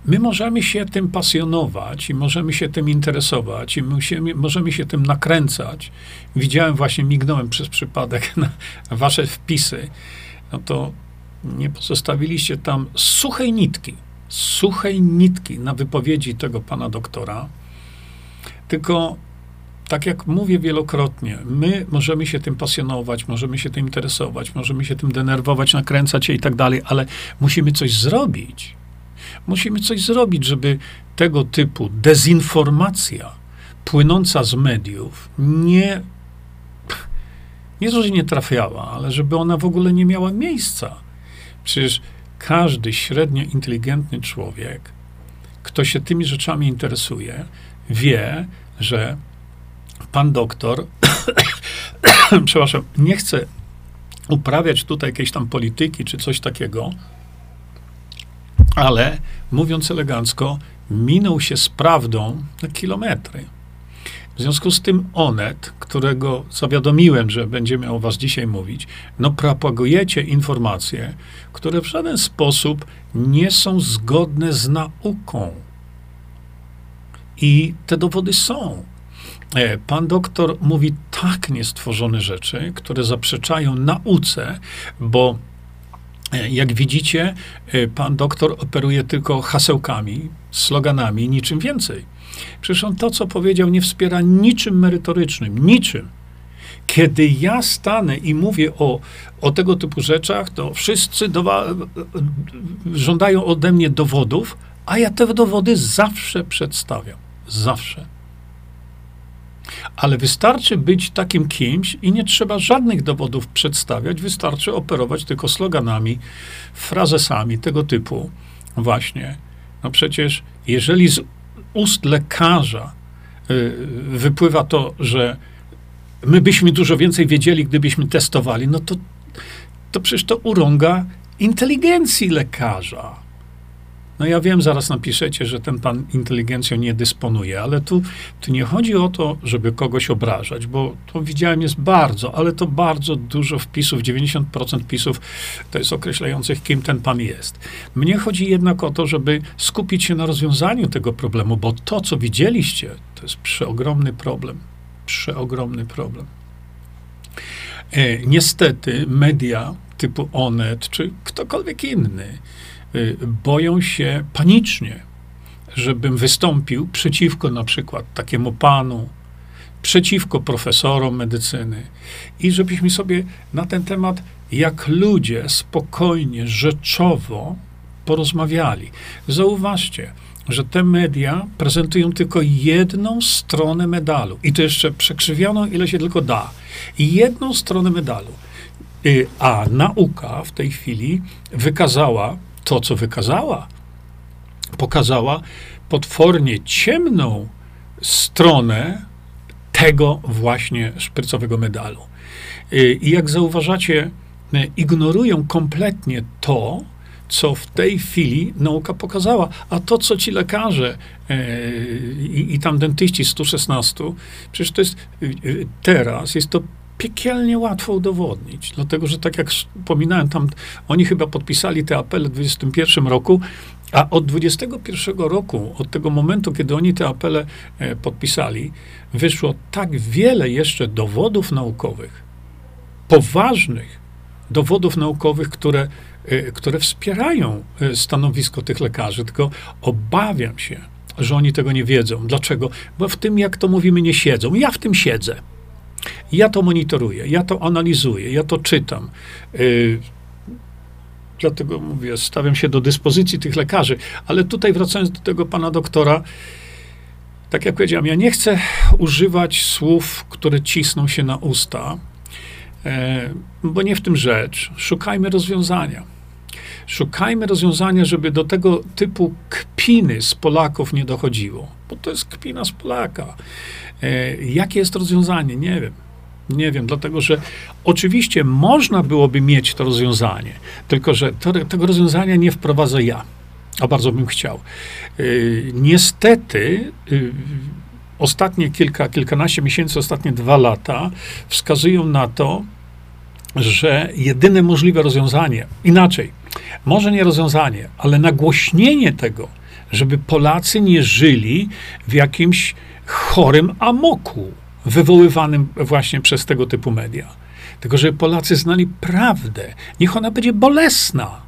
My możemy się tym pasjonować i możemy się tym interesować i musimy, możemy się tym nakręcać. Widziałem właśnie, mignąłem przez przypadek na wasze wpisy. No to nie pozostawiliście tam suchej nitki, suchej nitki na wypowiedzi tego pana doktora. Tylko tak jak mówię wielokrotnie, my możemy się tym pasjonować, możemy się tym interesować, możemy się tym denerwować, nakręcać się i tak dalej, ale musimy coś zrobić. Musimy coś zrobić, żeby tego typu dezinformacja płynąca z mediów nie, nie to, że nie trafiała, ale żeby ona w ogóle nie miała miejsca. Przecież każdy średnio inteligentny człowiek, kto się tymi rzeczami interesuje, wie, że pan doktor, przepraszam, nie chce uprawiać tutaj jakiejś tam polityki czy coś takiego, ale mówiąc elegancko, minął się z prawdą na kilometry. W związku z tym Onet, którego zawiadomiłem, że będziemy o was dzisiaj mówić, no propagujecie informacje, które w żaden sposób nie są zgodne z nauką. I te dowody są. e, pan doktor mówi tak niestworzone rzeczy, które zaprzeczają nauce, bo jak widzicie, e, pan doktor operuje tylko hasełkami, sloganami, niczym więcej. Przecież on to, co powiedział, nie wspiera niczym merytorycznym, niczym. Kiedy ja stanę i mówię o, o tego typu rzeczach, to wszyscy żądają ode mnie dowodów, a ja te dowody zawsze przedstawiam. Zawsze. Ale wystarczy być takim kimś i nie trzeba żadnych dowodów przedstawiać, wystarczy operować tylko sloganami, frazesami tego typu. Właśnie. No przecież, jeżeli z ust lekarza y, wypływa to, że my byśmy dużo więcej wiedzieli, gdybyśmy testowali, no to, to przecież to urąga inteligencji lekarza. No ja wiem, zaraz napiszecie, że ten pan inteligencją nie dysponuje, ale tu, tu nie chodzi o to, żeby kogoś obrażać, bo to widziałem jest bardzo, ale to bardzo dużo wpisów, 90% wpisów to jest określających, kim ten pan jest. Mnie chodzi jednak o to, żeby skupić się na rozwiązaniu tego problemu, bo to, co widzieliście, to jest przeogromny problem. Przeogromny problem. E, niestety media typu Onet, czy ktokolwiek inny, boją się panicznie, żebym wystąpił przeciwko na przykład takiemu panu, przeciwko profesorom medycyny i żebyśmy sobie na ten temat, jak ludzie, spokojnie, rzeczowo porozmawiali. Zauważcie, że te media prezentują tylko jedną stronę medalu i to jeszcze przekrzywioną, ile się tylko da. I jedną stronę medalu. Y, A nauka w tej chwili wykazała to, co wykazała. Pokazała potwornie ciemną stronę tego właśnie szprycowego medalu. Y, I jak zauważacie, y, ignorują kompletnie to, co w tej chwili nauka pokazała. A to, co ci lekarze i, i tam dentyści 116, przecież to jest teraz, jest to piekielnie łatwo udowodnić, dlatego że tak jak wspominałem, tam oni chyba podpisali te apele w 21 roku, a od 21 roku, od tego momentu, kiedy oni te apele e, podpisali, wyszło tak wiele jeszcze dowodów naukowych, poważnych dowodów naukowych, które, e, które wspierają e, stanowisko tych lekarzy. Tylko obawiam się, że oni tego nie wiedzą. Dlaczego? Bo w tym, jak to mówimy, nie siedzą. Ja w tym siedzę. Ja to monitoruję, ja to analizuję, ja to czytam. Yy, dlatego mówię, stawiam się do dyspozycji tych lekarzy. Ale tutaj wracając do tego pana doktora, tak jak powiedziałem, ja nie chcę używać słów, które cisną się na usta, e, bo nie w tym rzecz. Szukajmy rozwiązania. Szukajmy rozwiązania, żeby do tego typu kpiny z Polaków nie dochodziło, bo to jest kpina z Polaka. E, jakie jest rozwiązanie? Nie wiem. Nie wiem, dlatego że oczywiście można byłoby mieć to rozwiązanie, tylko że to, tego rozwiązania nie wprowadzę ja, a bardzo bym chciał. Yy, niestety, yy, ostatnie kilka, kilkanaście miesięcy, ostatnie dwa lata wskazują na to, że jedyne możliwe rozwiązanie, inaczej, może nie rozwiązanie, ale nagłośnienie tego, żeby Polacy nie żyli w jakimś chorym amoku wywoływanym właśnie przez tego typu media. Tylko, żeby Polacy znali prawdę. Niech ona będzie bolesna,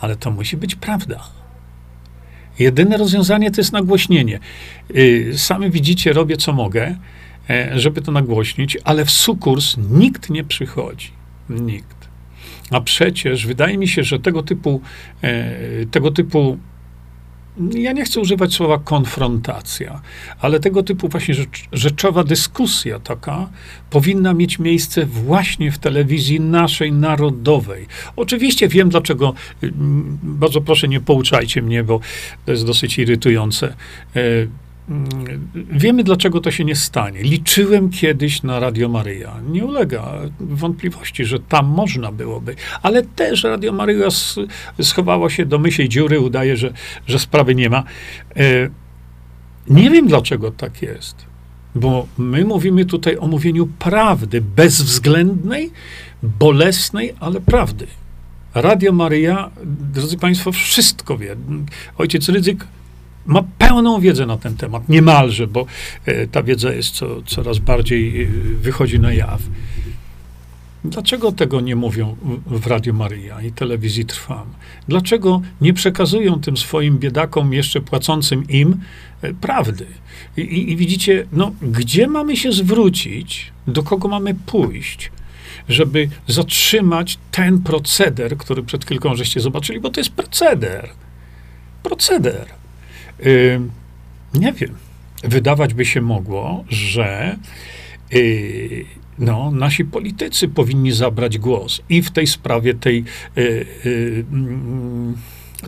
ale to musi być prawda. Jedyne rozwiązanie to jest nagłośnienie. Y, sami widzicie, robię co mogę, e, żeby to nagłośnić, ale w sukurs nikt nie przychodzi. Nikt. A przecież wydaje mi się, że tego typu, e, tego typu ja nie chcę używać słowa konfrontacja, ale tego typu właśnie rzecz, rzeczowa dyskusja taka powinna mieć miejsce właśnie w telewizji naszej narodowej. Oczywiście wiem dlaczego, mm, bardzo proszę nie pouczajcie mnie, bo to jest dosyć irytujące. Wiemy, dlaczego to się nie stanie. Liczyłem kiedyś na Radio Maryja. Nie ulega wątpliwości, że tam można byłoby. Ale też Radio Maryja schowała się do mysiej dziury, udaje, że, że sprawy nie ma. E, nie wiem, dlaczego tak jest. Bo my mówimy tutaj o mówieniu prawdy, bezwzględnej, bolesnej, ale prawdy. Radio Maryja, drodzy Państwo, wszystko wie. Ojciec Rydzyk ma pełną wiedzę na ten temat, niemalże, bo e, ta wiedza jest co, coraz bardziej e, wychodzi na jaw. Dlaczego tego nie mówią w Radio Maryja i telewizji Trwam? Dlaczego nie przekazują tym swoim biedakom, jeszcze płacącym im, e, prawdy? I, i, I, widzicie, no, gdzie mamy się zwrócić, do kogo mamy pójść, żeby zatrzymać ten proceder, który przed chwilką żeście zobaczyli, bo to jest proceder. Proceder. Nie wiem. Wydawać by się mogło, że yy, no, nasi politycy powinni zabrać głos i w tej sprawie tej, yy,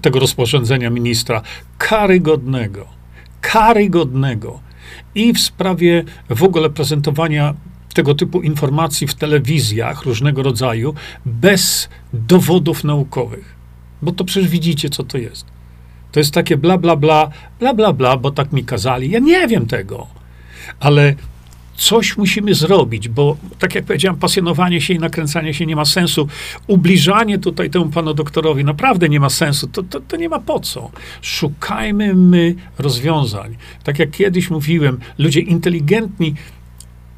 tego rozporządzenia ministra karygodnego, karygodnego i w sprawie w ogóle prezentowania tego typu informacji w telewizjach różnego rodzaju bez dowodów naukowych. Bo to przecież widzicie, co to jest. To jest takie bla, bla, bla, bla, bla, bla, bo tak mi kazali. Ja nie wiem tego. Ale coś musimy zrobić, bo tak jak powiedziałem, pasjonowanie się i nakręcanie się nie ma sensu. Ubliżanie tutaj temu panu doktorowi naprawdę nie ma sensu. To, to, to nie ma po co. Szukajmy my rozwiązań. Tak jak kiedyś mówiłem, ludzie inteligentni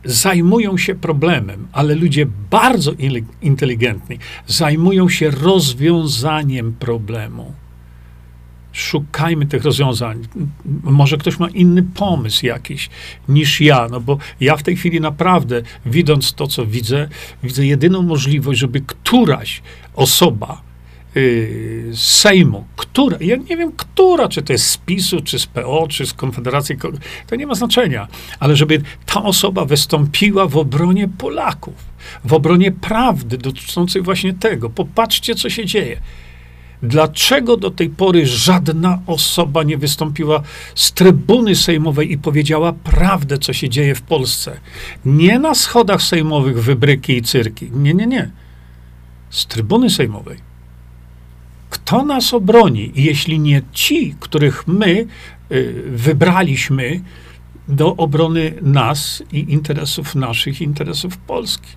zajmują się problemem, ale ludzie bardzo inteligentni zajmują się rozwiązaniem problemu szukajmy tych rozwiązań. Może ktoś ma inny pomysł jakiś niż ja, no bo ja w tej chwili naprawdę, widząc to, co widzę, widzę jedyną możliwość, żeby któraś osoba yy, z Sejmu, która, ja nie wiem, która, czy to jest z PiSu, czy z PO, czy z Konfederacji, to nie ma znaczenia, ale żeby ta osoba wystąpiła w obronie Polaków, w obronie prawdy dotyczącej właśnie tego. Popatrzcie, co się dzieje. Dlaczego do tej pory żadna osoba nie wystąpiła z trybuny sejmowej i powiedziała prawdę, co się dzieje w Polsce? Nie na schodach sejmowych wybryki i cyrki. Nie, nie, nie. Z trybuny sejmowej. Kto nas obroni, jeśli nie ci, których my y, wybraliśmy do obrony nas i interesów naszych, interesów Polski?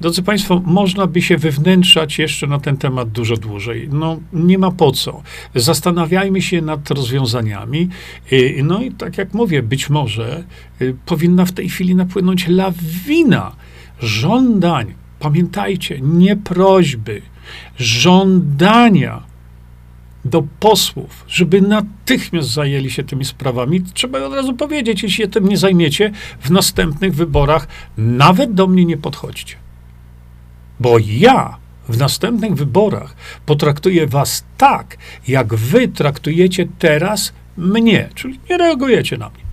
Drodzy Państwo, można by się wywnętrzać jeszcze na ten temat dużo dłużej. No, nie ma po co. Zastanawiajmy się nad rozwiązaniami. Y, no i tak jak mówię, być może y, powinna w tej chwili napłynąć lawina żądań. Pamiętajcie, nie prośby, żądania do posłów, żeby natychmiast zajęli się tymi sprawami. Trzeba od razu powiedzieć, jeśli się tym nie zajmiecie, w następnych wyborach nawet do mnie nie podchodźcie. Bo ja w następnych wyborach potraktuję was tak, jak wy traktujecie teraz mnie, czyli nie reagujecie na mnie.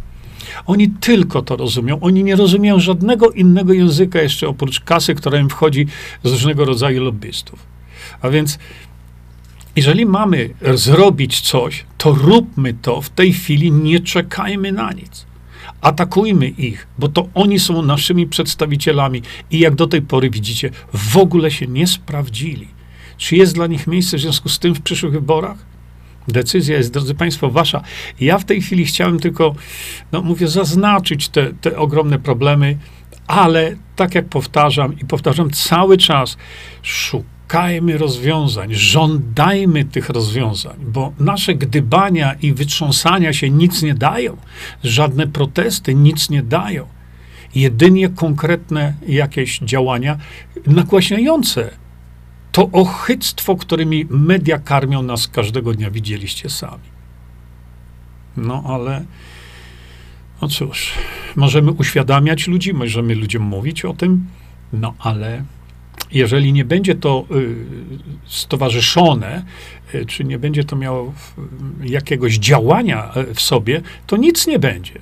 Oni tylko to rozumią. Oni nie rozumieją żadnego innego języka jeszcze oprócz kasy, która im wchodzi z różnego rodzaju lobbystów. A więc jeżeli mamy zrobić coś, to róbmy to w tej chwili, nie czekajmy na nic. Atakujmy ich, bo to oni są naszymi przedstawicielami i jak do tej pory widzicie, w ogóle się nie sprawdzili. Czy jest dla nich miejsce w związku z tym w przyszłych wyborach? Decyzja jest, drodzy Państwo, wasza. Ja w tej chwili chciałem tylko, no mówię, zaznaczyć te, te ogromne problemy, ale tak jak powtarzam i powtarzam cały czas, szukajmy szukajmy rozwiązań, żądajmy tych rozwiązań, bo nasze gdybania i wytrząsania się nic nie dają. Żadne protesty nic nie dają. Jedynie konkretne jakieś działania nagłaśniające to ochyctwo, którymi media karmią nas każdego dnia, widzieliście sami. No ale, no cóż, możemy uświadamiać ludzi, możemy ludziom mówić o tym, no ale jeżeli nie będzie to y, stowarzyszone, y, czy nie będzie to miało jakiegoś działania y, w sobie, to nic nie będzie.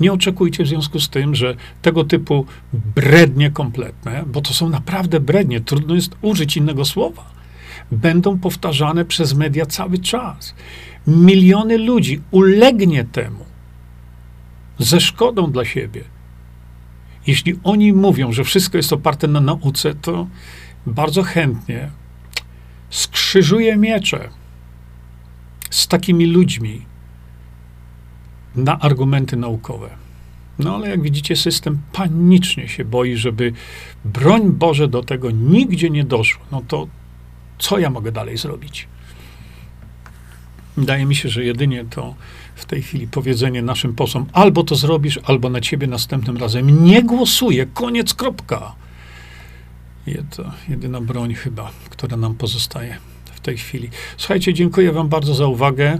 Nie oczekujcie w związku z tym, że tego typu brednie kompletne, bo to są naprawdę brednie, trudno jest użyć innego słowa, będą powtarzane przez media cały czas. Miliony ludzi ulegnie temu ze szkodą dla siebie jeśli oni mówią, że wszystko jest oparte na nauce, to bardzo chętnie skrzyżuję miecze z takimi ludźmi na argumenty naukowe. No ale jak widzicie, system panicznie się boi, żeby broń Boże do tego nigdzie nie doszło. No to co ja mogę dalej zrobić? Wydaje mi się, że jedynie to w tej chwili powiedzenie naszym posłom, albo to zrobisz, albo na ciebie następnym razem nie głosuję, koniec, kropka. To jedyna broń chyba, która nam pozostaje w tej chwili. Słuchajcie, dziękuję wam bardzo za uwagę.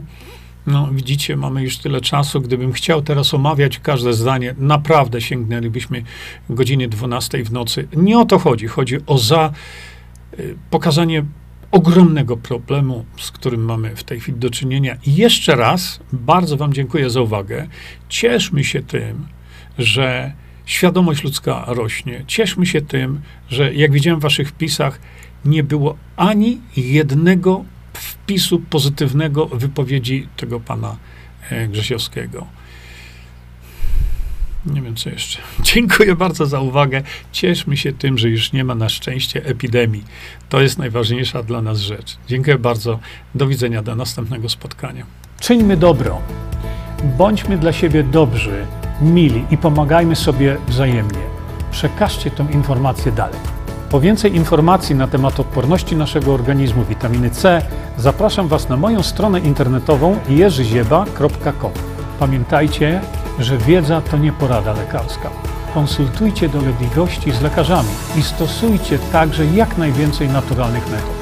No, widzicie, mamy już tyle czasu. Gdybym chciał teraz omawiać każde zdanie, naprawdę sięgnęlibyśmy godziny 12 w nocy. Nie o to chodzi. Chodzi o za y, pokazanie ogromnego problemu, z którym mamy w tej chwili do czynienia. I jeszcze raz bardzo Wam dziękuję za uwagę. Cieszmy się tym, że świadomość ludzka rośnie. Cieszmy się tym, że jak widziałem w Waszych wpisach, nie było ani jednego wpisu pozytywnego wypowiedzi tego pana e, Grzesiowskiego. Nie wiem, co jeszcze. Dziękuję bardzo za uwagę. Cieszmy się tym, że już nie ma na szczęście epidemii. To jest najważniejsza dla nas rzecz. Dziękuję bardzo. Do widzenia, do następnego spotkania. Czyńmy dobro. Bądźmy dla siebie dobrzy, mili i pomagajmy sobie wzajemnie. Przekażcie tę informację dalej. Po więcej informacji na temat odporności naszego organizmu witaminy C zapraszam Was na moją stronę internetową jerzyzieba.com. Pamiętajcie, że wiedza to nie porada lekarska. Konsultujcie dolegliwości z lekarzami i stosujcie także jak najwięcej naturalnych metod.